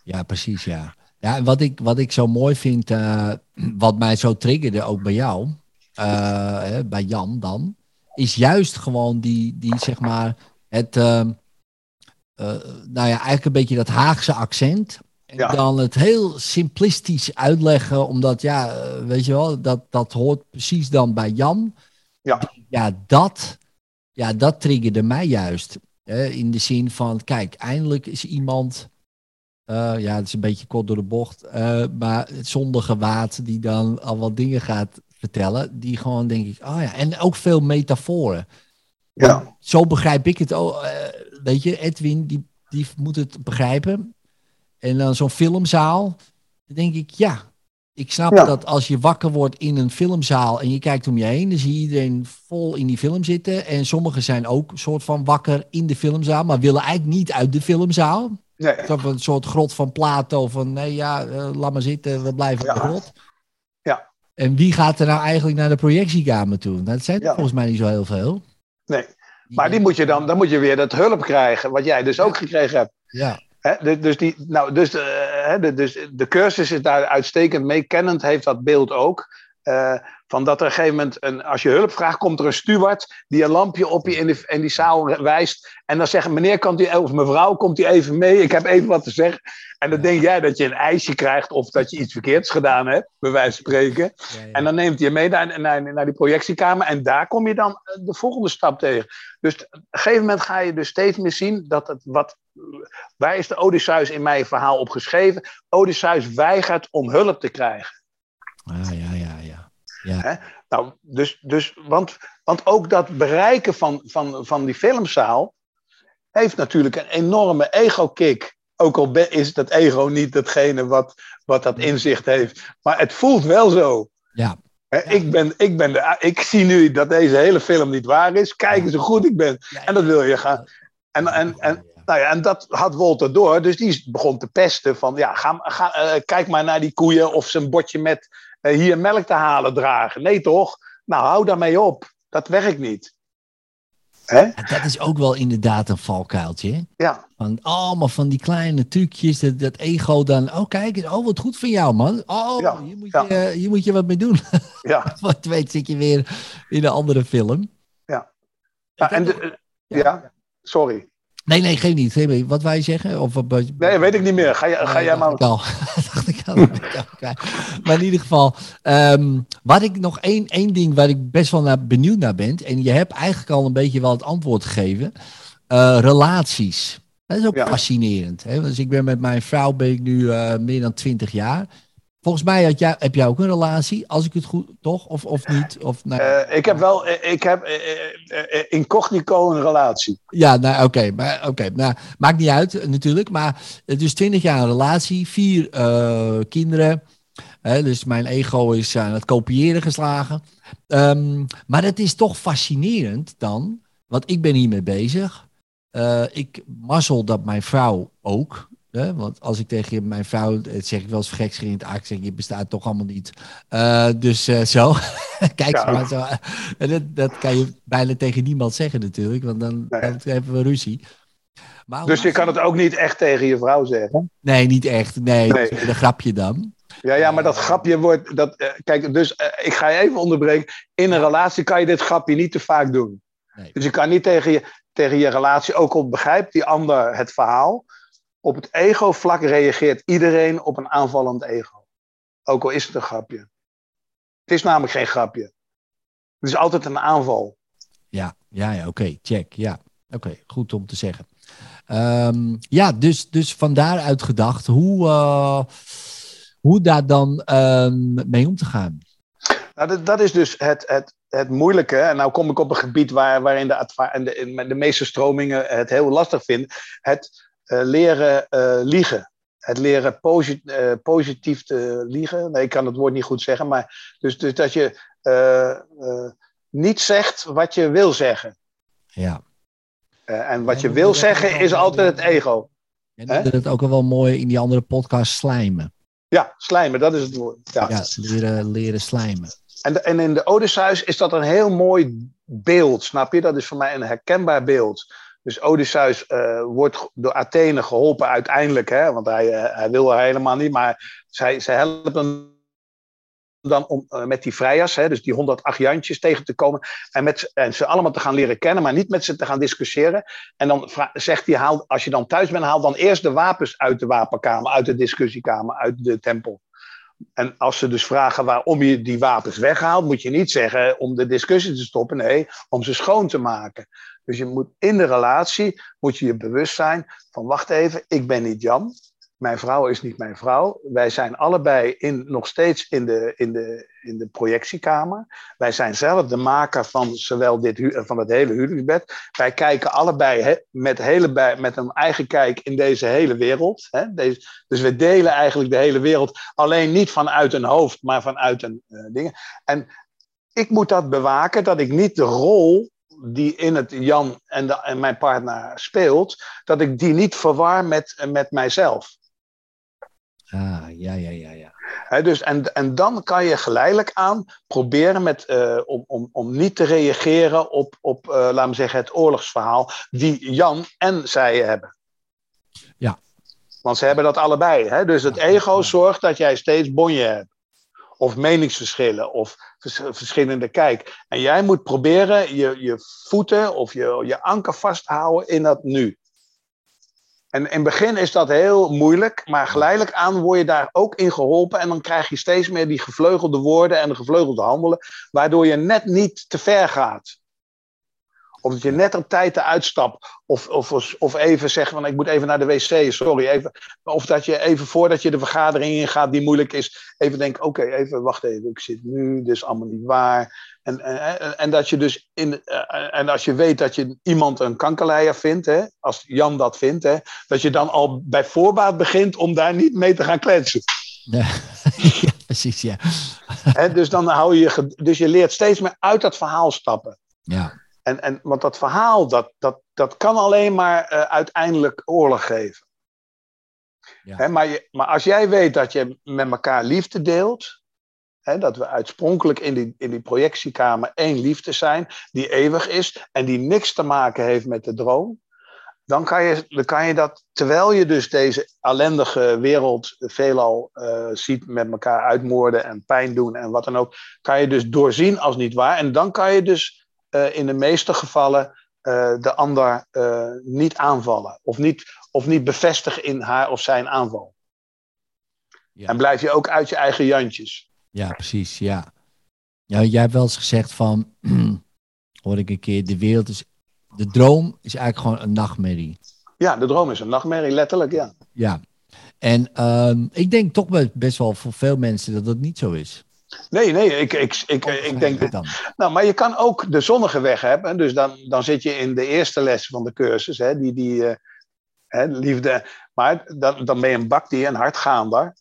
ja precies, ja. Ja, en wat ik, wat ik zo mooi vind, eh, wat mij zo triggerde ook bij jou, eh, bij Jan dan, is juist gewoon die, die zeg maar, het, eh, eh, nou ja, eigenlijk een beetje dat Haagse accent. En Ja. dan het heel simplistisch uitleggen, omdat ja, eh, weet je wel, dat, dat hoort precies dan bij Jan. Ja. Ja, dat, ja, dat triggerde mij juist. Hè, in de zin van, kijk, eindelijk is iemand, eh, ja, het is een beetje kort door de bocht, maar zonder gewaad die dan al wat dingen gaat vertellen, die gewoon denk ik, oh ja, en ook veel metaforen. Ja. Zo begrijp ik het ook. eh, weet je, Edwin, die, die moet het begrijpen. En dan zo'n filmzaal, dan denk ik, ja, ik snap Ja. dat als je wakker wordt in een filmzaal en je kijkt om je heen, dan zie je iedereen vol in die film zitten. En sommigen zijn ook een soort van wakker in de filmzaal, maar willen eigenlijk niet uit de filmzaal. Nee. Een soort grot van Plato, van nee ja, eh, laat maar zitten, we blijven de Ja. grot. En wie gaat er nou eigenlijk naar de projectiekamer toe? Nou, dat zijn Ja. volgens mij niet zo heel veel. Nee. Maar die moet je dan, dan moet je weer dat hulp krijgen, wat jij dus ook gekregen hebt. Ja, dus, die, nou, dus, eh, de, dus de cursus is daar uitstekend mee. Kennend heeft dat beeld ook. eh, van dat er op een gegeven moment, een, als je hulp vraagt, komt er een steward die een lampje op je in, de, in die zaal wijst. En dan zeggen, meneer, kan u, of mevrouw, komt u even mee? Ik heb even wat te zeggen. En dan denk jij dat je een ijsje krijgt of dat je iets verkeerds gedaan hebt, bij wijze van spreken. En dan neemt hij je mee naar, naar, naar die projectiekamer en daar kom je dan eh, de volgende stap tegen. Dus op een gegeven moment ga je dus steeds meer zien dat het wat. Waar is de Odysseus in mijn verhaal op geschreven? Odysseus weigert om hulp te krijgen. Ah, ja, ja, ja. ja. Nou, dus, dus, want, want ook dat bereiken van, van, van die filmzaal heeft natuurlijk een enorme ego-kick. Ook al is dat ego niet datgene wat, wat dat inzicht heeft. Maar het voelt wel zo. Ja. Ik, ben, ik, ben de, ik zie nu dat deze hele film niet waar is. Kijk eens hoe goed ik ben. En dat wil je gaan. En, en, en, nou ja, en dat had Walter door. Dus die begon te pesten van... Ja, ga, ga, eh, kijk maar naar die koeien of ze een bordje met eh, hier melk te halen dragen. Nee toch? Nou, hou daarmee op. Dat werkt niet. Hè? Dat is ook wel inderdaad een valkuiltje. hè? Ja, Van allemaal van die kleine trucjes, dat, dat ego dan. Oh, kijk eens, oh, wat goed van jou, man. Oh, Ja, hier, moet ja. je, hier moet je wat mee doen. ja. wat weet zit je weer in een andere film. Ja. Ja, en de, ja. sorry. Nee, nee, geen niet. Wat wij zeggen? Of, wat- Nee, weet ik niet meer. Ga, je, ga Nee, jij maar... Dacht ik. dat maar in ieder geval, ehm, wat ik nog één, één ding waar ik best wel naar benieuwd naar ben. En je hebt eigenlijk al een beetje wel het antwoord gegeven. eh, relaties. Dat is ook Ja. fascinerend. Hè? Dus ik ben met mijn vrouw ben ik nu eh, meer dan twintig jaar. Volgens mij had jij, heb jij ook een relatie, als ik het goed, toch? Of, of niet? Of, nou, Eh, ik heb wel... eh, Ik heb eh, eh, incognito een relatie. Ja, nou oké, maar oké, nou, maakt niet uit natuurlijk. Maar het is 20 jaar een relatie, vier kinderen. Hè, dus mijn ego is aan het kopiëren geslagen. Ehm, maar het is toch fascinerend dan, want ik ben hiermee bezig. Ik mazzel dat mijn vrouw ook. Hè, want als ik tegen mijn vrouw, het zeg ik wel eens gekscherend, ah, ik zeg, je bestaat toch allemaal niet. Eh, dus eh, zo, kijk Ja. maar zo. En dat, dat kan je bijna tegen niemand zeggen natuurlijk, want dan, Nee. dan hebben we ruzie. Maar Dus je kan het ook niet echt tegen je vrouw zeggen. Nee, niet echt. Nee, een grapje dan. Ja, ja, maar dat grapje wordt. Dat, eh, kijk, dus eh, ik ga je even onderbreken. In een relatie kan je dit grapje niet te vaak doen. Nee. Dus je kan niet tegen je, tegen je relatie, ook al begrijpt die ander het verhaal. Op het ego-vlak reageert iedereen op een aanvallend ego. Ook al is het een grapje. Het is namelijk geen grapje. Het is altijd een aanval. Ja, ja, ja oké, check. Ja, oké, goed om te zeggen. Ehm, ja, dus, dus van daaruit gedacht, hoe, eh, hoe daar dan ehm, mee om te gaan. Nou, dat, dat is dus het, het, het moeilijke. En nou kom ik op een gebied waar, waarin de, de, de meeste stromingen het heel lastig vinden. Het leren eh, liegen. Het leren posi- eh, positief te liegen. Nee, ik kan het woord niet goed zeggen. Maar dus, dus dat je eh, eh, niet zegt wat je wil zeggen. Ja, Eh, en wat je dat wil zeggen is altijd het ego. Je noemde het ook al wel mooi in die andere podcast slijmen. Ja, slijmen, dat is het woord. Ja. Ja, leren, leren slijmen. En, en in de Odysseus is dat een heel mooi beeld, snap je? Dat is voor mij een herkenbaar beeld. Dus Odysseus eh, wordt door Athene geholpen uiteindelijk, hè, want hij, eh, hij wil er helemaal niet, maar zij, zij helpen hem dan om eh, met die vrijers, hè, dus die 108 jantjes tegen te komen en, met, en ze allemaal te gaan leren kennen, maar niet met ze te gaan discussiëren. En dan zegt hij, haal, als je dan thuis bent, haal dan eerst de wapens uit de wapenkamer, uit de discussiekamer, uit de tempel. En als ze dus vragen waarom je die wapens weghaalt, moet je niet zeggen om de discussie te stoppen. Nee, om ze schoon te maken. Dus je moet in de relatie moet je je bewust zijn van wacht even, ik ben niet Jan. Mijn vrouw is niet mijn vrouw. Wij zijn allebei in, nog steeds in de, in, de, in de projectiekamer. Wij zijn zelf de maker van zowel dit, hu- van het hele huwelijksbed. Wij kijken allebei met, hele, met een eigen kijk in deze hele wereld. Hè? Deze, dus we delen eigenlijk de hele wereld. Alleen niet vanuit een hoofd, maar vanuit een eh, ding. En ik moet dat bewaken, dat ik niet de rol die in het Jan en, de, en mijn partner speelt, dat ik die niet verwar met, met mijzelf. Ah, ja, ja, ja, ja. Dus, en, en dan kan je geleidelijk aan proberen met, eh, om, om, om niet te reageren op, op eh, laten we zeggen, het oorlogsverhaal die Jan en zij hebben. Ja. Want ze hebben dat allebei. Hè? Dus het Ja, ego ja. zorgt dat jij steeds bonje hebt. Of meningsverschillen, of vers- verschillende kijk. En jij moet proberen je, je voeten of je, je anker vast te houden in dat nu. En in het begin is dat heel moeilijk, maar geleidelijk aan word je daar ook in geholpen. En dan krijg je steeds meer die gevleugelde woorden en de gevleugelde handelen, waardoor je net niet te ver gaat. Of dat je net op tijd te uitstapt. Of, of, of even zeggen van ik moet even naar de wc, sorry. Even. Of dat je even voordat je de vergadering ingaat die moeilijk is, even denkt, oké, even wacht even, ik zit nu, dit is allemaal niet waar. En, en, en dat je dus in, eh, en als je weet dat je iemand een kankerleier vindt, hè, als Jan dat vindt, hè, dat je dan al bij voorbaat begint om daar niet mee te gaan kletsen. Ja, ja, precies, ja. Hè, dus dan hou je, je dus je leert steeds meer uit dat verhaal stappen. Ja, En, en, want dat verhaal, dat, dat, dat kan alleen maar eh, uiteindelijk oorlog geven. Ja. Hè, maar, je, maar als jij weet dat je met elkaar liefde deelt, hè, dat we uitspronkelijk in die, in die projectiekamer één liefde zijn, die eeuwig is en die niks te maken heeft met de droom, dan kan je, dan kan je dat, terwijl je dus deze ellendige wereld veelal eh, ziet met elkaar uitmoorden en pijn doen en wat dan ook, kan je dus doorzien als niet waar. En dan kan je dus eh, in de meeste gevallen eh, de ander eh, niet aanvallen of niet, of niet bevestigen in haar of zijn aanval. Ja. En blijf je ook uit je eigen jantjes. ja, precies, ja. ja. Jij hebt wel eens gezegd van, hoor ik een keer, de wereld is, de droom is eigenlijk gewoon een nachtmerrie. Ja, de droom is een nachtmerrie, letterlijk, ja. Ja. En ehm, ik denk toch be- best wel voor veel mensen dat dat niet zo is. Nee, nee, ik, ik, ik, ik denk... dan. Nou, maar je kan ook de zonnige weg hebben. Dus dan, dan zit je in de eerste les van de cursus, hè, die, die eh, hè, liefde. Maar dan, dan ben je een bakdier, een hardgaander.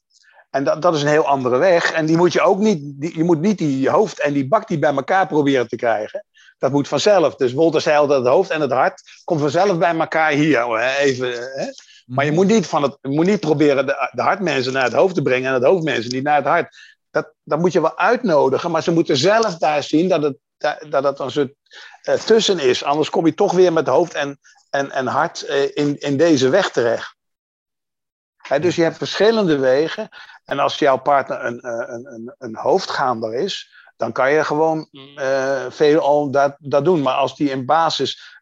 En dat, dat is een heel andere weg. En die moet je ook niet, die, je moet niet die hoofd en die bakdier bij elkaar proberen te krijgen. Dat moet vanzelf. Dus Wolter zei dat het hoofd en het hart komt vanzelf bij elkaar hier. Hè, even, hè. Maar je moet niet, van het, moet niet proberen de, de hartmensen naar het hoofd te brengen en het hoofdmensen niet naar het hart. Dat, dat moet je wel uitnodigen, maar ze moeten zelf daar zien dat het, dat het een soort eh, tussen is. Anders kom je toch weer met hoofd en, en, en hart eh, in, in deze weg terecht. Dus je hebt verschillende wegen. En als jouw partner een, eh, een, een, een hoofdgaander is, dan kan je gewoon eh, veel al dat, dat doen. Maar als die in basis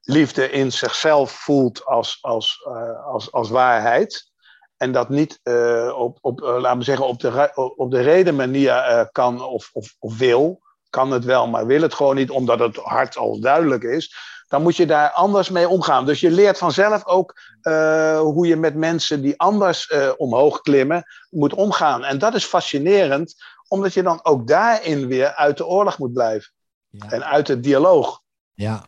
liefde in zichzelf voelt als, als, als, als waarheid. En dat niet eh, op, op eh, laten we zeggen, op de, op de reden manier eh, kan of, of, of wil. Kan het wel, maar wil het gewoon niet, omdat het hart al duidelijk is. Dan moet je daar anders mee omgaan. Dus je leert vanzelf ook hoe je met mensen die anders omhoog klimmen moet omgaan. En dat is fascinerend, omdat je dan ook daarin weer uit de oorlog moet blijven. Ja, En uit het dialoog. ja,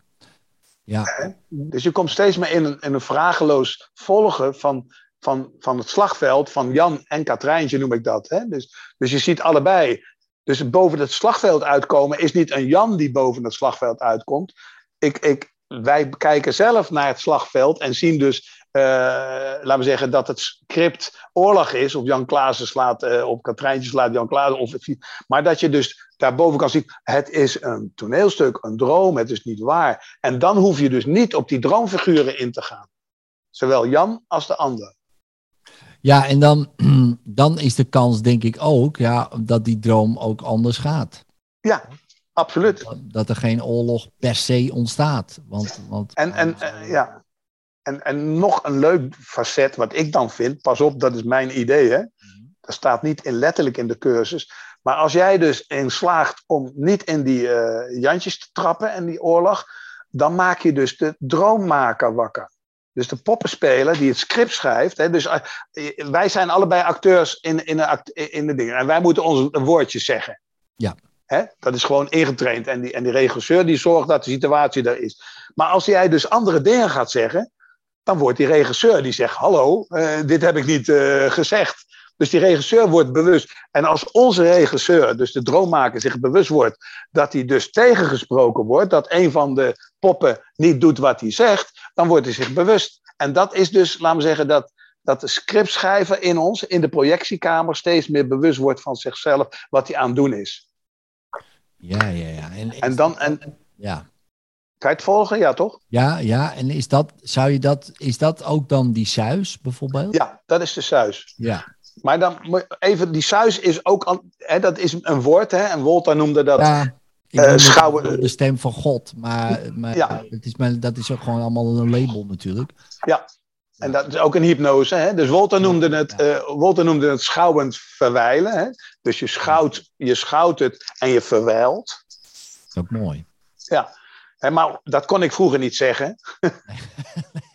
ja, Dus je komt steeds meer in een, in een vrageloos volgen van, van, van het slagveld van Jan en Katrijntje, noem ik dat. Hè? Dus, dus je ziet allebei. Dus boven het slagveld uitkomen is niet een Jan die boven het slagveld uitkomt. Ik, ik, wij kijken zelf naar het slagveld en zien dus eh, laten we zeggen, dat het script oorlog is, of Jan Klaassen slaat eh, op Katrijntje slaat Jan Klaassen, of, maar dat je dus daarboven kan zien, het is een toneelstuk, een droom, het is niet waar. En dan hoef je dus niet op die droomfiguren in te gaan. Zowel Jan als de ander. Ja, en dan, dan is de kans denk ik ook ja, dat die droom ook anders gaat. Ja, absoluut. Dat, dat er geen oorlog per se ontstaat. Want, want, En, en, eh, ja. en, en nog een leuk facet wat ik dan vind, pas op, dat is mijn idee, hè? dat staat niet in, letterlijk in de cursus. Maar als jij dus in slaagt om niet in die eh, Jantjes te trappen en die oorlog, dan maak je dus de droommaker wakker. Dus de poppenspeler die het script schrijft. Hè, dus eh, wij zijn allebei acteurs in, in, de, in de dingen. En wij moeten ons woordjes zeggen. Ja. Hè, dat is gewoon ingetraind. En die, en die regisseur die zorgt dat de situatie er is. Maar als jij dus andere dingen gaat zeggen. Dan wordt die regisseur die zegt: Hallo, eh, dit heb ik niet eh, gezegd. Dus die regisseur wordt bewust. En als onze regisseur, dus de droommaker, zich bewust wordt dat hij dus tegengesproken wordt, dat een van de poppen niet doet wat hij zegt, dan wordt hij zich bewust. En dat is dus, laten we zeggen, dat, dat de scriptschrijver in ons, in de projectiekamer, steeds meer bewust wordt van zichzelf, wat hij aan het doen is. ja, ja, ja. En, En dan, en, ja. kan je het volgen? Ja, toch? Ja, ja, en is dat, zou je dat, is dat ook dan die suis bijvoorbeeld? Ja, dat is de suis. Ja, Maar dan even, die suis is ook, hè, dat is een woord, hè, en Wolter noemde dat. ja ik Eh, schouwen- de stem van God, maar, maar Ja. het is, dat is ook gewoon allemaal een label natuurlijk. Ja, en dat is ook een hypnose. Hè? Dus Wolter noemde het, Ja. eh, Wolter noemde het schouwend verwijlen. Hè? Dus je schouwt, je schouwt het en je verwijlt. Dat is ook mooi. Ja. Hè, maar dat kon ik vroeger niet zeggen.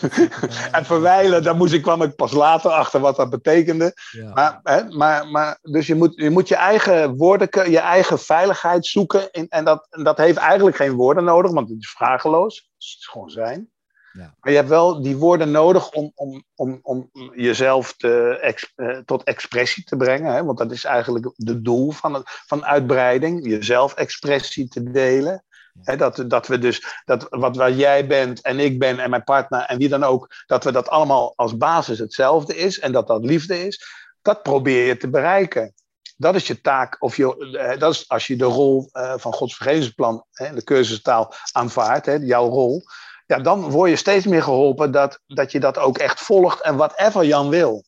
en verwijlen, daar moest ik, kwam ik pas later achter wat dat betekende. Ja. Maar, hè, maar, maar dus je moet, je moet je eigen woorden, je eigen veiligheid zoeken. In, en dat, en dat heeft eigenlijk geen woorden nodig, want het is vrageloos. Het is gewoon zijn. Ja. Maar je hebt wel die woorden nodig om, om, om, om jezelf te, ex- eh, tot expressie te brengen. Hè? Want dat is eigenlijk het doel van, het, van uitbreiding. Jezelf expressie te delen. Hè, dat, dat we dus, dat wat waar jij bent en ik ben en mijn partner en wie dan ook, dat we dat allemaal als basis hetzelfde is en dat dat liefde is, dat probeer je te bereiken. Dat is je taak, of je, eh, dat is als je de rol eh, van Gods vergevingsplan, de cursustaal aanvaardt, jouw rol, ja, dan word je steeds meer geholpen dat, dat je dat ook echt volgt en whatever Jan wil.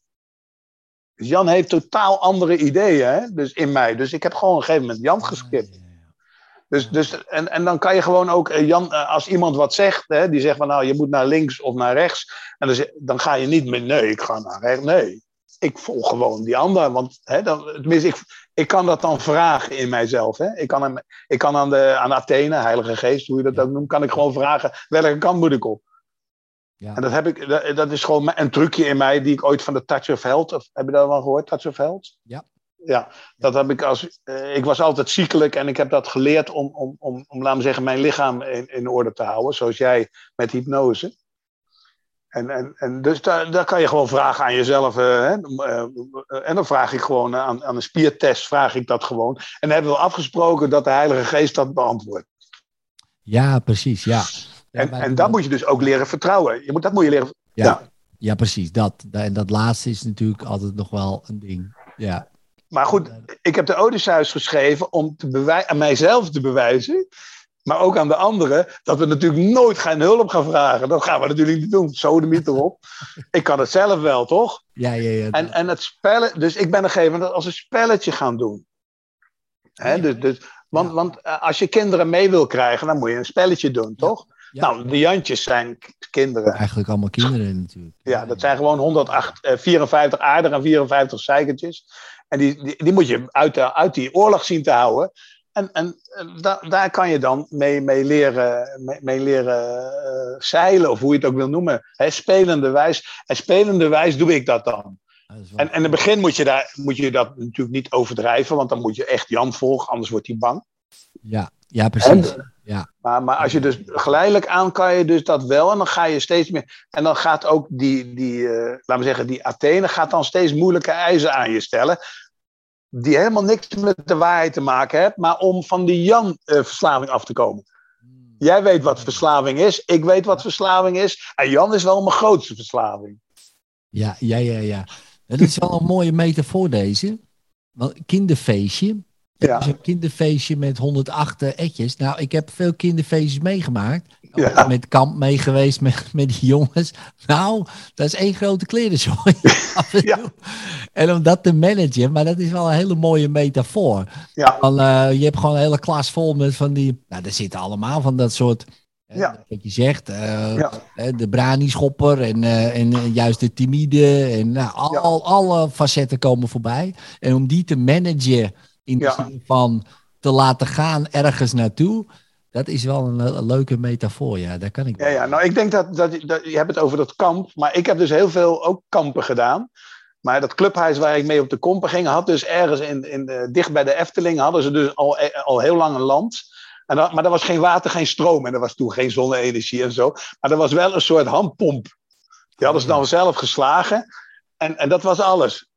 Dus Jan heeft totaal andere ideeën hè, dus in mij. Dus ik heb gewoon op een gegeven moment Jan geskipt. Dus, dus, en, en dan kan je gewoon ook, eh, Jan, eh, als iemand wat zegt, hè, die zegt van nou, je moet naar links of naar rechts. En dan, dan ga je niet met nee, ik ga naar rechts. Nee, ik volg gewoon die ander. Want hè, dan, tenminste, ik, ik kan dat dan vragen in mijzelf. Hè. Ik kan, hem, ik kan aan, de, aan Athene, Heilige Geest, hoe je dat ook noemt, kan ik gewoon vragen welke kant moet ik op. Ja. En dat, heb ik, dat, dat is gewoon een trucje in mij die ik ooit van de Touch of Health, of, heb je dat wel gehoord, Touch of Health? Ja. Ja, dat heb ik als. eh, ik was altijd ziekelijk en ik heb dat geleerd om, om, om, om laten we zeggen, mijn lichaam in, in orde te houden, zoals jij met hypnose. En, en, en dus daar, daar kan je gewoon vragen aan jezelf. eh, hè, eh, en dan vraag ik gewoon aan, aan een spiertest, vraag ik dat gewoon. En dan hebben we afgesproken dat de Heilige Geest dat beantwoordt. Ja, precies, ja. Ja, En, en dat. moet je dus ook leren vertrouwen. Je moet, dat moet je leren. Ja. ja. Ja, precies. Dat. En dat laatste is natuurlijk altijd nog wel een ding. Ja. Maar goed, ik heb de Odysseus geschreven om te aan mijzelf te bewijzen, maar ook aan de anderen, dat we natuurlijk nooit geen hulp gaan vragen. Dat gaan we natuurlijk niet doen. Zo de mythe erop. Ik kan het zelf wel, toch? Ja, ja, ja. En, en het spellen, dus ik ben een gegeven moment als een spelletje gaan doen. Hè, Ja. dus, dus, want, Ja. want eh, als je kinderen mee wil krijgen, dan moet je een spelletje doen, toch? Ja. Nou, de Jantjes zijn kinderen. Eigenlijk allemaal kinderen natuurlijk. Ja, dat zijn gewoon 108, eh, 54 aardige en 54 zeikertjes. En die, die, die moet je uit, de, uit die oorlog zien te houden. En, en da, daar kan je dan mee, mee leren, mee, mee leren eh, zeilen, of hoe je het ook wil noemen. Hè, spelende wijs. En spelende wijs doe ik dat dan. Dat is wel- En, en in het begin moet je, daar, moet je dat natuurlijk niet overdrijven, want dan moet je echt Jan volgen, anders wordt hij bang. Ja, ja, precies. Maar, maar als je dus geleidelijk aan kan je dus dat wel. En dan ga je steeds meer. En dan gaat ook die, die eh, laten we zeggen, die Athene gaat dan steeds moeilijke eisen aan je stellen. Die helemaal niks met de waarheid te maken hebben, maar om van die Jan-verslaving af te komen. Jij weet wat verslaving is. Ik weet wat verslaving is. En Jan is wel mijn grootste verslaving. Ja, ja, ja, ja. Dat is wel een mooie metafoor deze. Want kinderfeestje. Ja. Een kinderfeestje met 108 etjes. Nou, ik heb veel kinderfeestjes meegemaakt. Ja. Met kamp mee geweest met, met die jongens. Nou, dat is één grote klerenzooi. Ja. En om dat te managen, maar dat is wel een hele mooie metafoor. Ja. Van, eh, je hebt gewoon een hele klas vol met van die... Nou, daar zitten allemaal van dat soort... hè, Ja. Wat je zegt, eh, Ja. de brani-schopper en, eh, en eh, juist de timide. En nou, al, Ja. al- alle facetten komen voorbij. En om die te managen in de Ja. zin van te laten gaan ergens naartoe... Dat is wel een, een leuke metafoor, ja. Daar kan ik Ja, ja, nou ik denk dat, dat, dat je hebt het over dat kamp, maar ik heb dus heel veel ook kampen gedaan. Maar dat clubhuis waar ik mee op de kompen ging, had dus ergens in, in de, dicht bij de Efteling, hadden ze dus al, eh, al heel lang een land. En dat, maar er was geen water, geen stroom en er was toen geen zonne-energie en zo. Maar er was wel een soort handpomp. Die hadden ze dan zelf geslagen en, en dat was alles.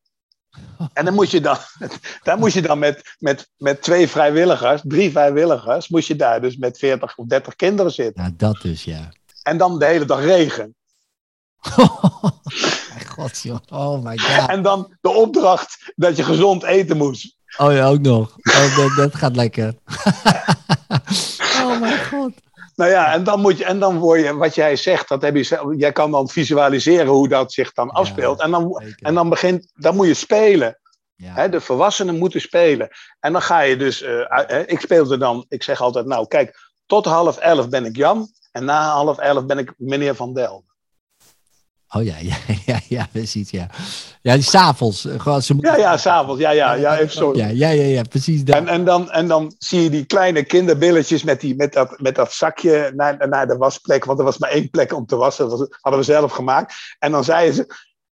En dan moest je dan, daar moest je dan met, met, met twee vrijwilligers, drie vrijwilligers, moest je daar dus met 40 of 30 kinderen zitten. Ja, dat dus, ja. En dan de hele dag regen. Mijn god, joh. Oh my god. En dan de opdracht dat je gezond eten moest. Oh ja, ook nog. Oh, dat, dat gaat lekker. oh mijn god. Nou ja, en dan, moet je, en dan word je, wat jij zegt, dat heb je, zelf- jij kan dan visualiseren hoe dat zich dan afspeelt. En dan, Zeker. en dan, begint, dan moet je spelen. Ja. De volwassenen moeten spelen. En dan ga je dus, eh, ik speelde dan, ik zeg altijd, nou kijk, tot half elf ben ik Jan. En na half elf ben ik meneer Van Del. Oh ja, ja, ja, ja, precies, ja. Ja, die s'avonds. eh, moeten- Ja, ja, s'avonds. Ja, ja, ja, even zo. Ja, ja, ja, ja, precies dat. En, en, dan, en dan zie je die kleine kinderbilletjes met, die, met, dat, met dat zakje naar, naar de wasplek. Want er was maar één plek om te wassen. Dat hadden we zelf gemaakt. En dan zeiden ze,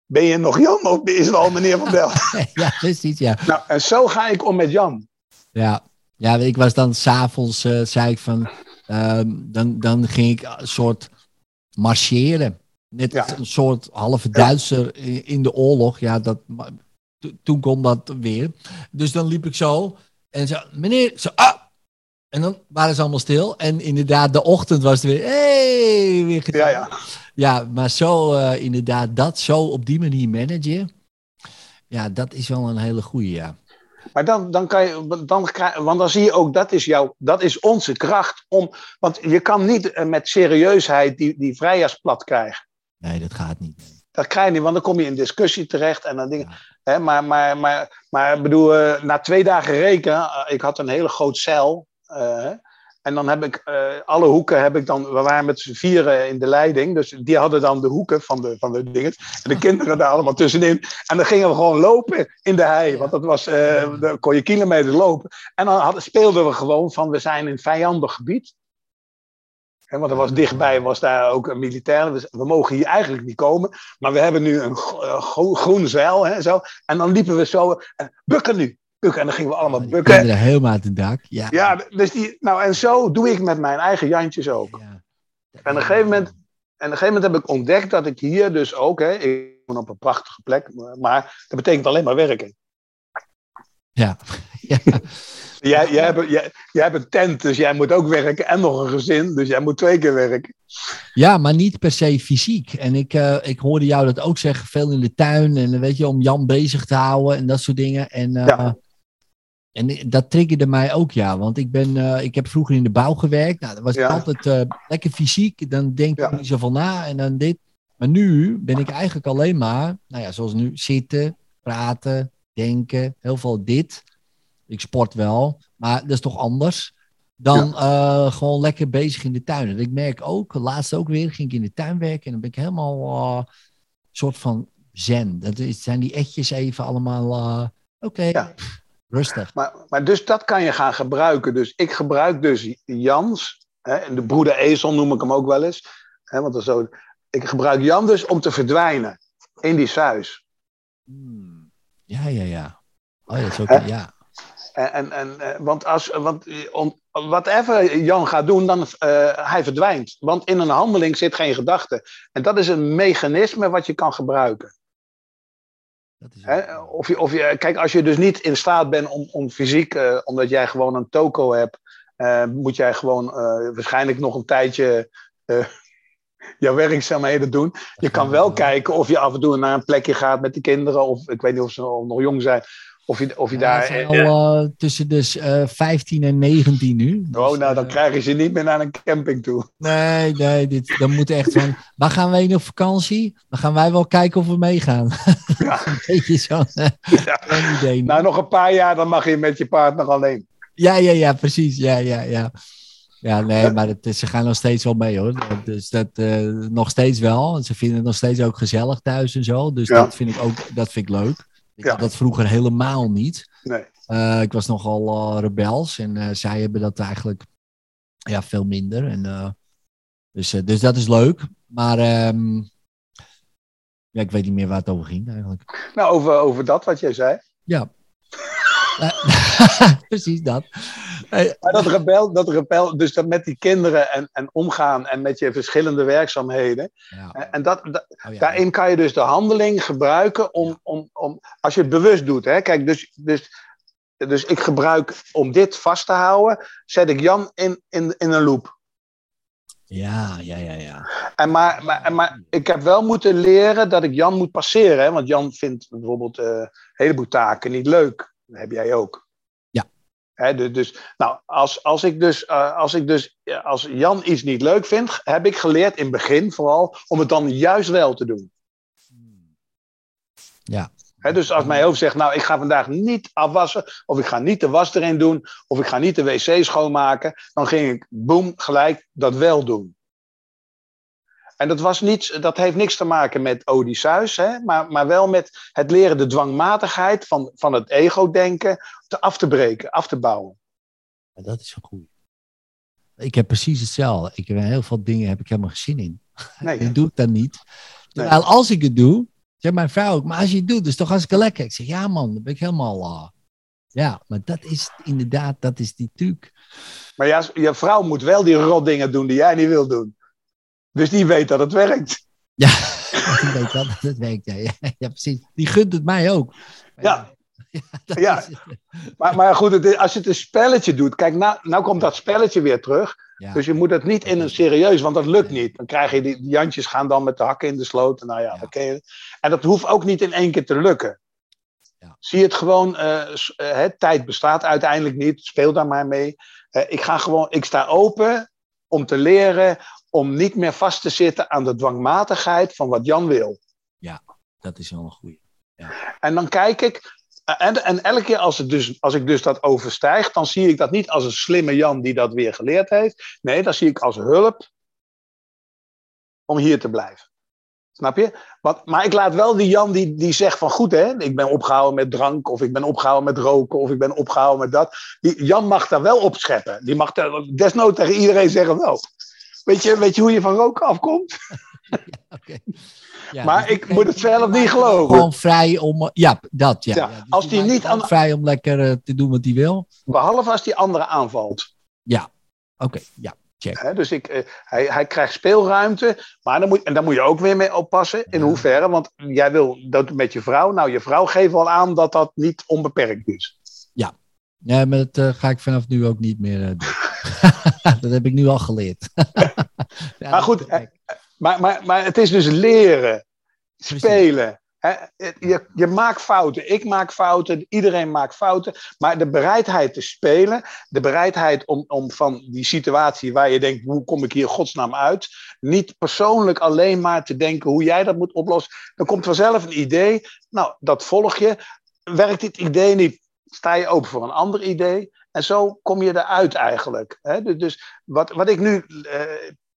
ben je nog Jan of is het al meneer Van Del? Ja, precies, ja. nou, en zo ga ik om met Jan. Ja, ja ik was dan s'avonds, eh zei ik van, ehm, dan, dan ging ik een soort marcheren. Net Ja. een soort halve Duitser in de oorlog. Ja, dat, toen kon dat weer. Dus dan liep ik zo en zo, meneer, zo, ah! En dan waren ze allemaal stil. En inderdaad, de ochtend was het weer, hey, weer gedaan. Ja, ja. Ja, maar zo eh, inderdaad, dat zo op die manier managen. Ja, dat is wel een hele goeie, ja. Maar dan, dan kan je, dan, krijg- want dan zie je ook, dat is, jouw, dat is onze kracht. Om, want je kan niet eh, met serieusheid die, die vrijjaarsplat krijgen. Nee, dat gaat niet. Dat krijg je niet, want dan kom je in discussie terecht en dan dingen. Hè, maar, maar, maar, maar bedoel, eh, na twee dagen reken, eh, ik had een hele groot zeil. eh, en dan heb ik alle hoeken heb ik dan, we waren met z'n vieren in de leiding, dus die hadden dan de hoeken van de, van de dingen. En de kinderen daar allemaal tussenin. En dan gingen we gewoon lopen in de hei, want dat was, dan kon je kilometers lopen. En dan speelden we gewoon van, we zijn in vijandig gebied. Want er was dichtbij was daar ook een militair. We, we mogen hier eigenlijk niet komen. Maar we hebben nu een gro- eh, gro- groen zeil. Hè, zo. En dan liepen we zo. eh, bukken nu. Bukken. En dan gingen we allemaal Die bukken. kinderen helemaal uit het dak. Ja. Ja, dus die, nou, en zo doe ik met mijn eigen Jantjes ook. Ja. En op een gegeven moment, en op een gegeven moment heb ik ontdekt dat ik hier dus ook. Hè, ik woon op een prachtige plek. Maar dat betekent alleen maar werken. Ja. ja. Jij, jij, hebt, jij, jij hebt een tent, dus jij moet ook werken. En nog een gezin, dus jij moet twee keer werken. Ja, maar niet per se fysiek. En ik, eh, ik hoorde jou dat ook zeggen, veel in de tuin. En eh, weet je, om Jan bezig te houden en dat soort dingen. En, eh, Ja. en dat triggerde mij ook, ja. Want ik, ben, ik heb vroeger in de bouw gewerkt. Nou, dat was Ja. altijd lekker fysiek. Dan denk ik Ja. niet zoveel na en dan dit. Maar nu ben ik eigenlijk alleen maar, nou ja, zoals nu, zitten, praten, denken. Heel veel dit. Ik sport wel, maar dat is toch anders dan eh, gewoon lekker bezig in de tuin. En ik merk ook, laatst ook weer, ging ik in de tuin werken en dan ben ik helemaal eh, soort van zen. Dat is, zijn die etjes even allemaal, eh, oké, Ja. rustig. Maar, maar dus dat kan je gaan gebruiken. Dus ik gebruik dus Jans, hè, en de broeder Ezel noem ik hem ook wel eens. Hè, want dat is zo, ik gebruik Jan dus om te verdwijnen in die suis. Hmm. Ja, ja, ja. Oh ja, zo, Hè? ja. En, en, en, eh, want als, want eh, om, whatever Jan gaat doen, dan eh, hij verdwijnt. Want in een handeling zit geen gedachte. En dat is een mechanisme wat je kan gebruiken. Dat is Hè? Of je, of je, kijk, als je dus niet in staat bent om, om fysiek, eh, omdat jij gewoon een toko hebt eh, moet jij gewoon eh, waarschijnlijk nog een tijdje eh, jouw werkzaamheden doen. Je kan wel kijken of je af en toe naar een plekje gaat met de kinderen, of ik weet niet of ze nog jong zijn, of je, of je Ja, daar. al eh, tussen dus eh 15 en 19 nu. Dus, oh, nou, dan eh, krijgen ze niet meer naar een camping toe. Nee, nee, dit, dan moet echt van. Waar gaan wij op vakantie? Dan gaan wij wel kijken of we meegaan. Ja. een beetje zo. Ja. Geen idee. Nou, nog een paar jaar, dan mag je met je partner alleen. Ja, ja, ja, precies. Ja, ja, ja. Ja, nee, maar het, ze gaan nog steeds wel mee hoor. Dus dat eh, nog steeds wel. Ze vinden het nog steeds ook gezellig thuis en zo. Dus Ja. dat vind ik ook dat vind ik leuk. Ik Ja. had dat vroeger helemaal niet. Nee. Eh, ik was nogal eh, rebels en eh, zij hebben dat eigenlijk ja, veel minder. En, dus, dus dat is leuk. Maar ehm, ja, ik weet niet meer waar het over ging eigenlijk. Nou, over, over dat wat jij zei. Ja. Precies dat. Maar dat rebel, dat rebel dus dat met die kinderen en, en omgaan en met je verschillende werkzaamheden. ja. En, en dat, dat- Oh, ja. daarin kan je dus de handeling gebruiken om, om, om als je het bewust doet. Hè? Kijk, dus, dus, dus ik gebruik om dit vast te houden, zet ik Jan in, in, in een loop. Ja, ja, ja, ja. En maar, maar, maar ik heb wel moeten leren dat ik Jan moet passeren. Hè? Want Jan vindt bijvoorbeeld eh, een heleboel taken niet leuk. Dat heb jij ook. Dus, dus, nou, als, als, ik dus, eh, als ik dus, als Jan iets niet leuk vindt, heb ik geleerd in het begin vooral om het dan juist wel te doen. Ja. Dus als mijn hoofd zegt, nou, ik ga vandaag niet afwassen, of ik ga niet de was erin doen, of ik ga niet de wc schoonmaken, dan ging ik, boem, gelijk dat wel doen. En dat, was niets, dat heeft niks te maken met Odysseus, hè, maar, maar wel met het leren de dwangmatigheid van, van het ego-denken te af te breken, af te bouwen. Ja, dat is een goeie. Ik heb precies hetzelfde. Ik heb heel veel dingen heb ik helemaal geen zin in. Nee, Dat doe ik dan niet. Terwijl als ik het doe, zegt mijn vrouw ook, maar als je het doet, is het toch hartstikke lekker. Ik zeg, ja man, dan ben ik helemaal... eh, ja, maar dat is inderdaad, dat is die truc. maar ja, je vrouw moet wel die rotdingen doen die jij niet wil doen. Dus die weet dat het werkt. Ja, ik weet dat het werkt. Ja, ja, ja, precies. Die gunt het mij ook. Ja. Ja. is- Maar, maar goed, het is- als je het een spelletje doet, kijk, nou, nou komt dat spelletje weer terug. ja. Dus je moet het niet in een serieus, want dat lukt niet. Dan krijg je die, die Jantjes gaan dan met de hakken in de sloot. Nou ja, je. En dat hoeft ook niet in één keer te lukken. Ja. Zie het gewoon, eh, eh, tijd bestaat uiteindelijk niet. Speel daar maar mee. Eh, ik ga gewoon, ik sta open om te leren, om niet meer vast te zitten aan de dwangmatigheid van wat Jan wil. dat is wel een goeie. En dan kijk ik. En, en elke keer als, het dus, als ik dus dat overstijg, dan zie ik dat niet als een slimme Jan die dat weer geleerd heeft. Nee, dat zie ik als hulp om hier te blijven. Snap je? Want, maar ik laat wel die Jan die, die zegt van goed hè, ik ben opgehouden met drank, of ik ben opgehouden met roken, of ik ben opgehouden met dat. Die, Jan mag daar wel op scheppen. Die mag daar desnoods tegen iedereen zeggen, nou, weet je, weet je hoe je van roken afkomt? Oké. Ja, Maar dus ik moet het zelf niet geloven. Gewoon vrij om. eh, Ja, dat. Ja, Ja, ja. Dus als die niet aan- vrij om lekker eh, te doen wat hij wil. Behalve als die andere aanvalt. Oké, ja. Hè, dus ik, eh, hij, hij krijgt speelruimte, maar dan moet, en daar moet je ook weer mee oppassen. In Ja. hoeverre, want jij wil dat met je vrouw. Nou, je vrouw geeft wel aan dat dat niet onbeperkt is. Ja, maar dat ga ik vanaf nu ook niet meer doen. dat heb ik nu al geleerd. Ja, Maar goed, gek. Maar, maar, maar het is dus leren, spelen. Hè, je, je maakt fouten, ik maak fouten, iedereen maakt fouten. Maar de bereidheid te spelen, de bereidheid om, om van die situatie waar je denkt, hoe kom ik hier godsnaam uit? Niet persoonlijk alleen maar te denken hoe jij dat moet oplossen. Dan komt vanzelf een idee, nou, dat volg je. Werkt dit idee niet, sta je open voor een ander idee. En zo kom je eruit eigenlijk. Hè? Dus- Dus wat, wat ik nu eh,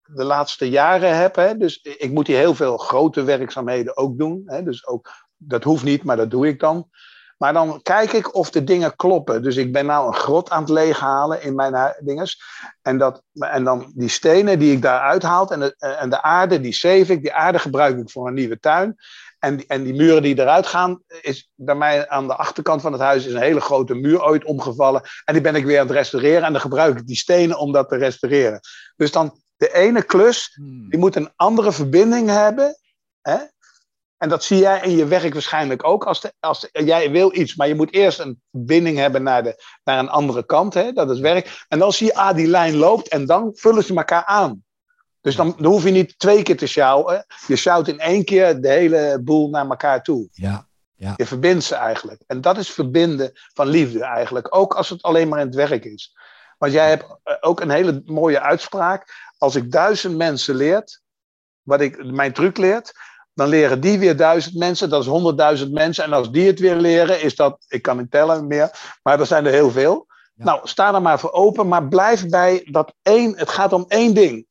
de laatste jaren heb. Hè, dus ik moet hier heel veel grote werkzaamheden ook doen. Hè, dus ook, dat hoeft niet, maar dat doe ik dan. Maar dan kijk ik of de dingen kloppen. Dus ik ben nou een grot aan het leeghalen in mijn dinges. En, dat, en dan die stenen die ik daar uithaal en en de aarde, die zeef ik. Die aarde gebruik ik voor een nieuwe tuin. En, die- en die muren die eruit gaan, is bij mij aan de achterkant van het huis is een hele grote muur ooit omgevallen. En die ben ik weer aan het restaureren. En dan gebruik ik die stenen om dat te restaureren. Dus dan de ene klus Hmm. die moet een andere verbinding hebben hè, En dat zie jij in je werk waarschijnlijk ook. Als, de, als jij wil iets, maar je moet eerst een binding hebben naar, de, naar een andere kant. Hè? Dat is werk. En dan zie je, ah, die lijn loopt. En dan vullen ze elkaar aan. Dus dan, dan hoef je niet twee keer te sjouwen. Je sjouwt in één keer de hele boel naar elkaar toe. Ja, ja. Je verbindt ze eigenlijk. En dat is verbinden van liefde eigenlijk. Ook als het alleen maar in het werk is. Want jij hebt eh, ook een hele mooie uitspraak. Als ik duizend mensen leert, wat ik mijn truc leert, dan leren die weer duizend mensen. Dat is honderdduizend mensen. En als die het weer leren, is dat, ik kan niet tellen meer, maar er zijn er heel veel. Ja. Nou, sta er maar voor open, maar blijf bij dat één. Het gaat om één ding.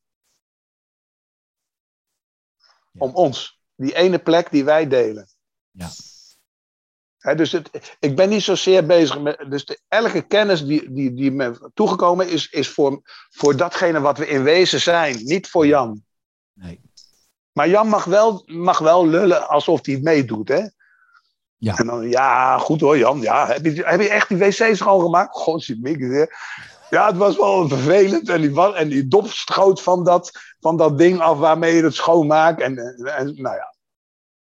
Om ons. Die ene plek die wij delen. Ja. Dus het, ik ben niet zozeer bezig met. Dus de, elke kennis die, die, die me toegekomen is, is voor, voor datgene wat we in wezen zijn. Niet voor Jan. Nee. Maar Jan mag wel, mag wel lullen alsof hij meedoet, hè? Ja. En dan, ja, goed hoor, Jan. Ja, heb, je, heb je echt die wc's schoongemaakt? Godzijdank. Ja, het was wel vervelend. En die, en die dop schoot van dat, van dat ding af waarmee je het schoonmaakt. En, en, nou ja.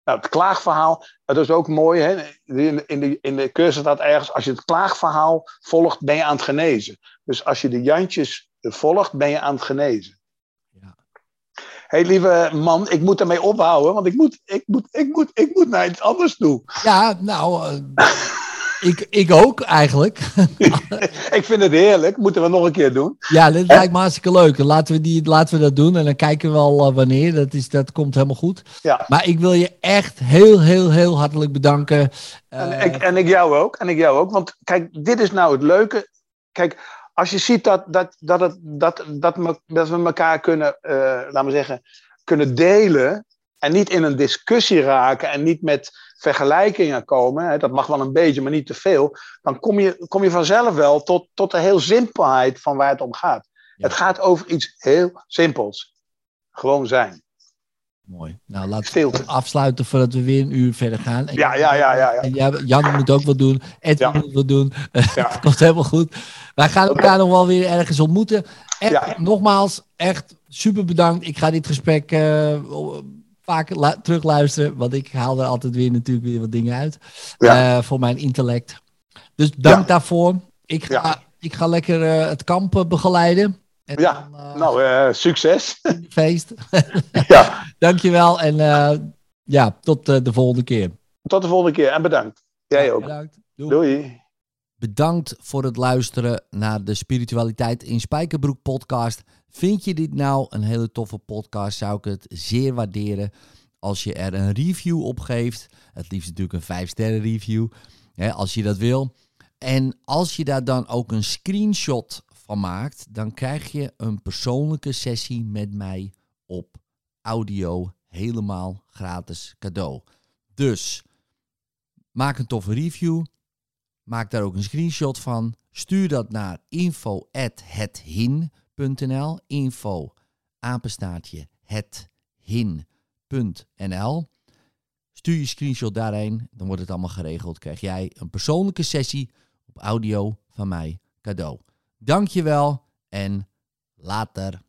Nou, het klaagverhaal, dat is ook mooi. Hè? In, de, in, de, in de cursus staat ergens, als je het klaagverhaal volgt, ben je aan het genezen. Dus als je de Jantjes volgt, ben je aan het genezen. Ja. Hé, hey, lieve man, ik moet ermee ophouden, want ik moet, ik moet, ik moet, ik moet naar iets anders toe. Ja, nou, eh, ik, ik ook eigenlijk. ik vind het heerlijk, moeten we nog een keer doen. Ja, dat lijkt me hartstikke leuk. Laten we, die, laten we dat doen en dan kijken we wel eh, wanneer. Dat, is, dat komt helemaal goed. Ja. Maar ik wil je echt heel, heel, heel hartelijk bedanken. En, Eh, ik, en ik jou ook. En ik jou ook. Want kijk, dit is nou het leuke. Kijk, als je ziet dat, dat, dat, het, dat, dat, me- dat we elkaar kunnen, eh, laten we zeggen, kunnen delen. En niet in een discussie raken en niet met vergelijkingen komen. Hè, dat mag wel een beetje, maar niet te veel. Dan kom je, kom je vanzelf wel tot, tot de heel simpelheid van waar het om gaat. Ja. Het gaat over iets heel simpels. Gewoon zijn. Mooi. Nou, laten we afsluiten voordat we weer een uur verder gaan. En Ja, ja, ja, ja, ja. En jij- Jan moet ook wat doen. Edwin Ja. moet wat doen. Ja. Het komt helemaal goed. Wij gaan elkaar nog wel weer ergens ontmoeten. Echt, nogmaals, echt super bedankt. Ik ga dit gesprek eh, vaak lu- terugluisteren. Want ik haal er altijd weer natuurlijk weer wat dingen uit. Ja. eh, voor mijn intellect. Dus dank Ja. daarvoor. Ik ga, Ja. ik ga lekker eh, het kamp eh, begeleiden. En Ja, dan, eh, Nou, eh, succes. feest. ja, Dankjewel en eh, ja, tot eh, de volgende keer. tot de volgende keer en bedankt. Jij ook. Bedankt. Doei. Doei. Bedankt voor het luisteren naar de Spiritualiteit in Spijkerbroek podcast. Vind je dit nou een hele toffe podcast, zou ik het zeer waarderen als je er een review op geeft. Het liefst natuurlijk een 5 sterren review, hè, als je dat wil. En als je daar dan ook een screenshot van maakt, dan krijg je een persoonlijke sessie met mij op audio helemaal gratis cadeau. Dus maak een toffe review. Maak daar ook een screenshot van. Stuur dat naar info@hethin.nl. Info apenstaartje hethin.nl. Stuur je screenshot daarheen, dan wordt het allemaal geregeld. Krijg jij een persoonlijke sessie op audio van mij cadeau. Dankjewel en later.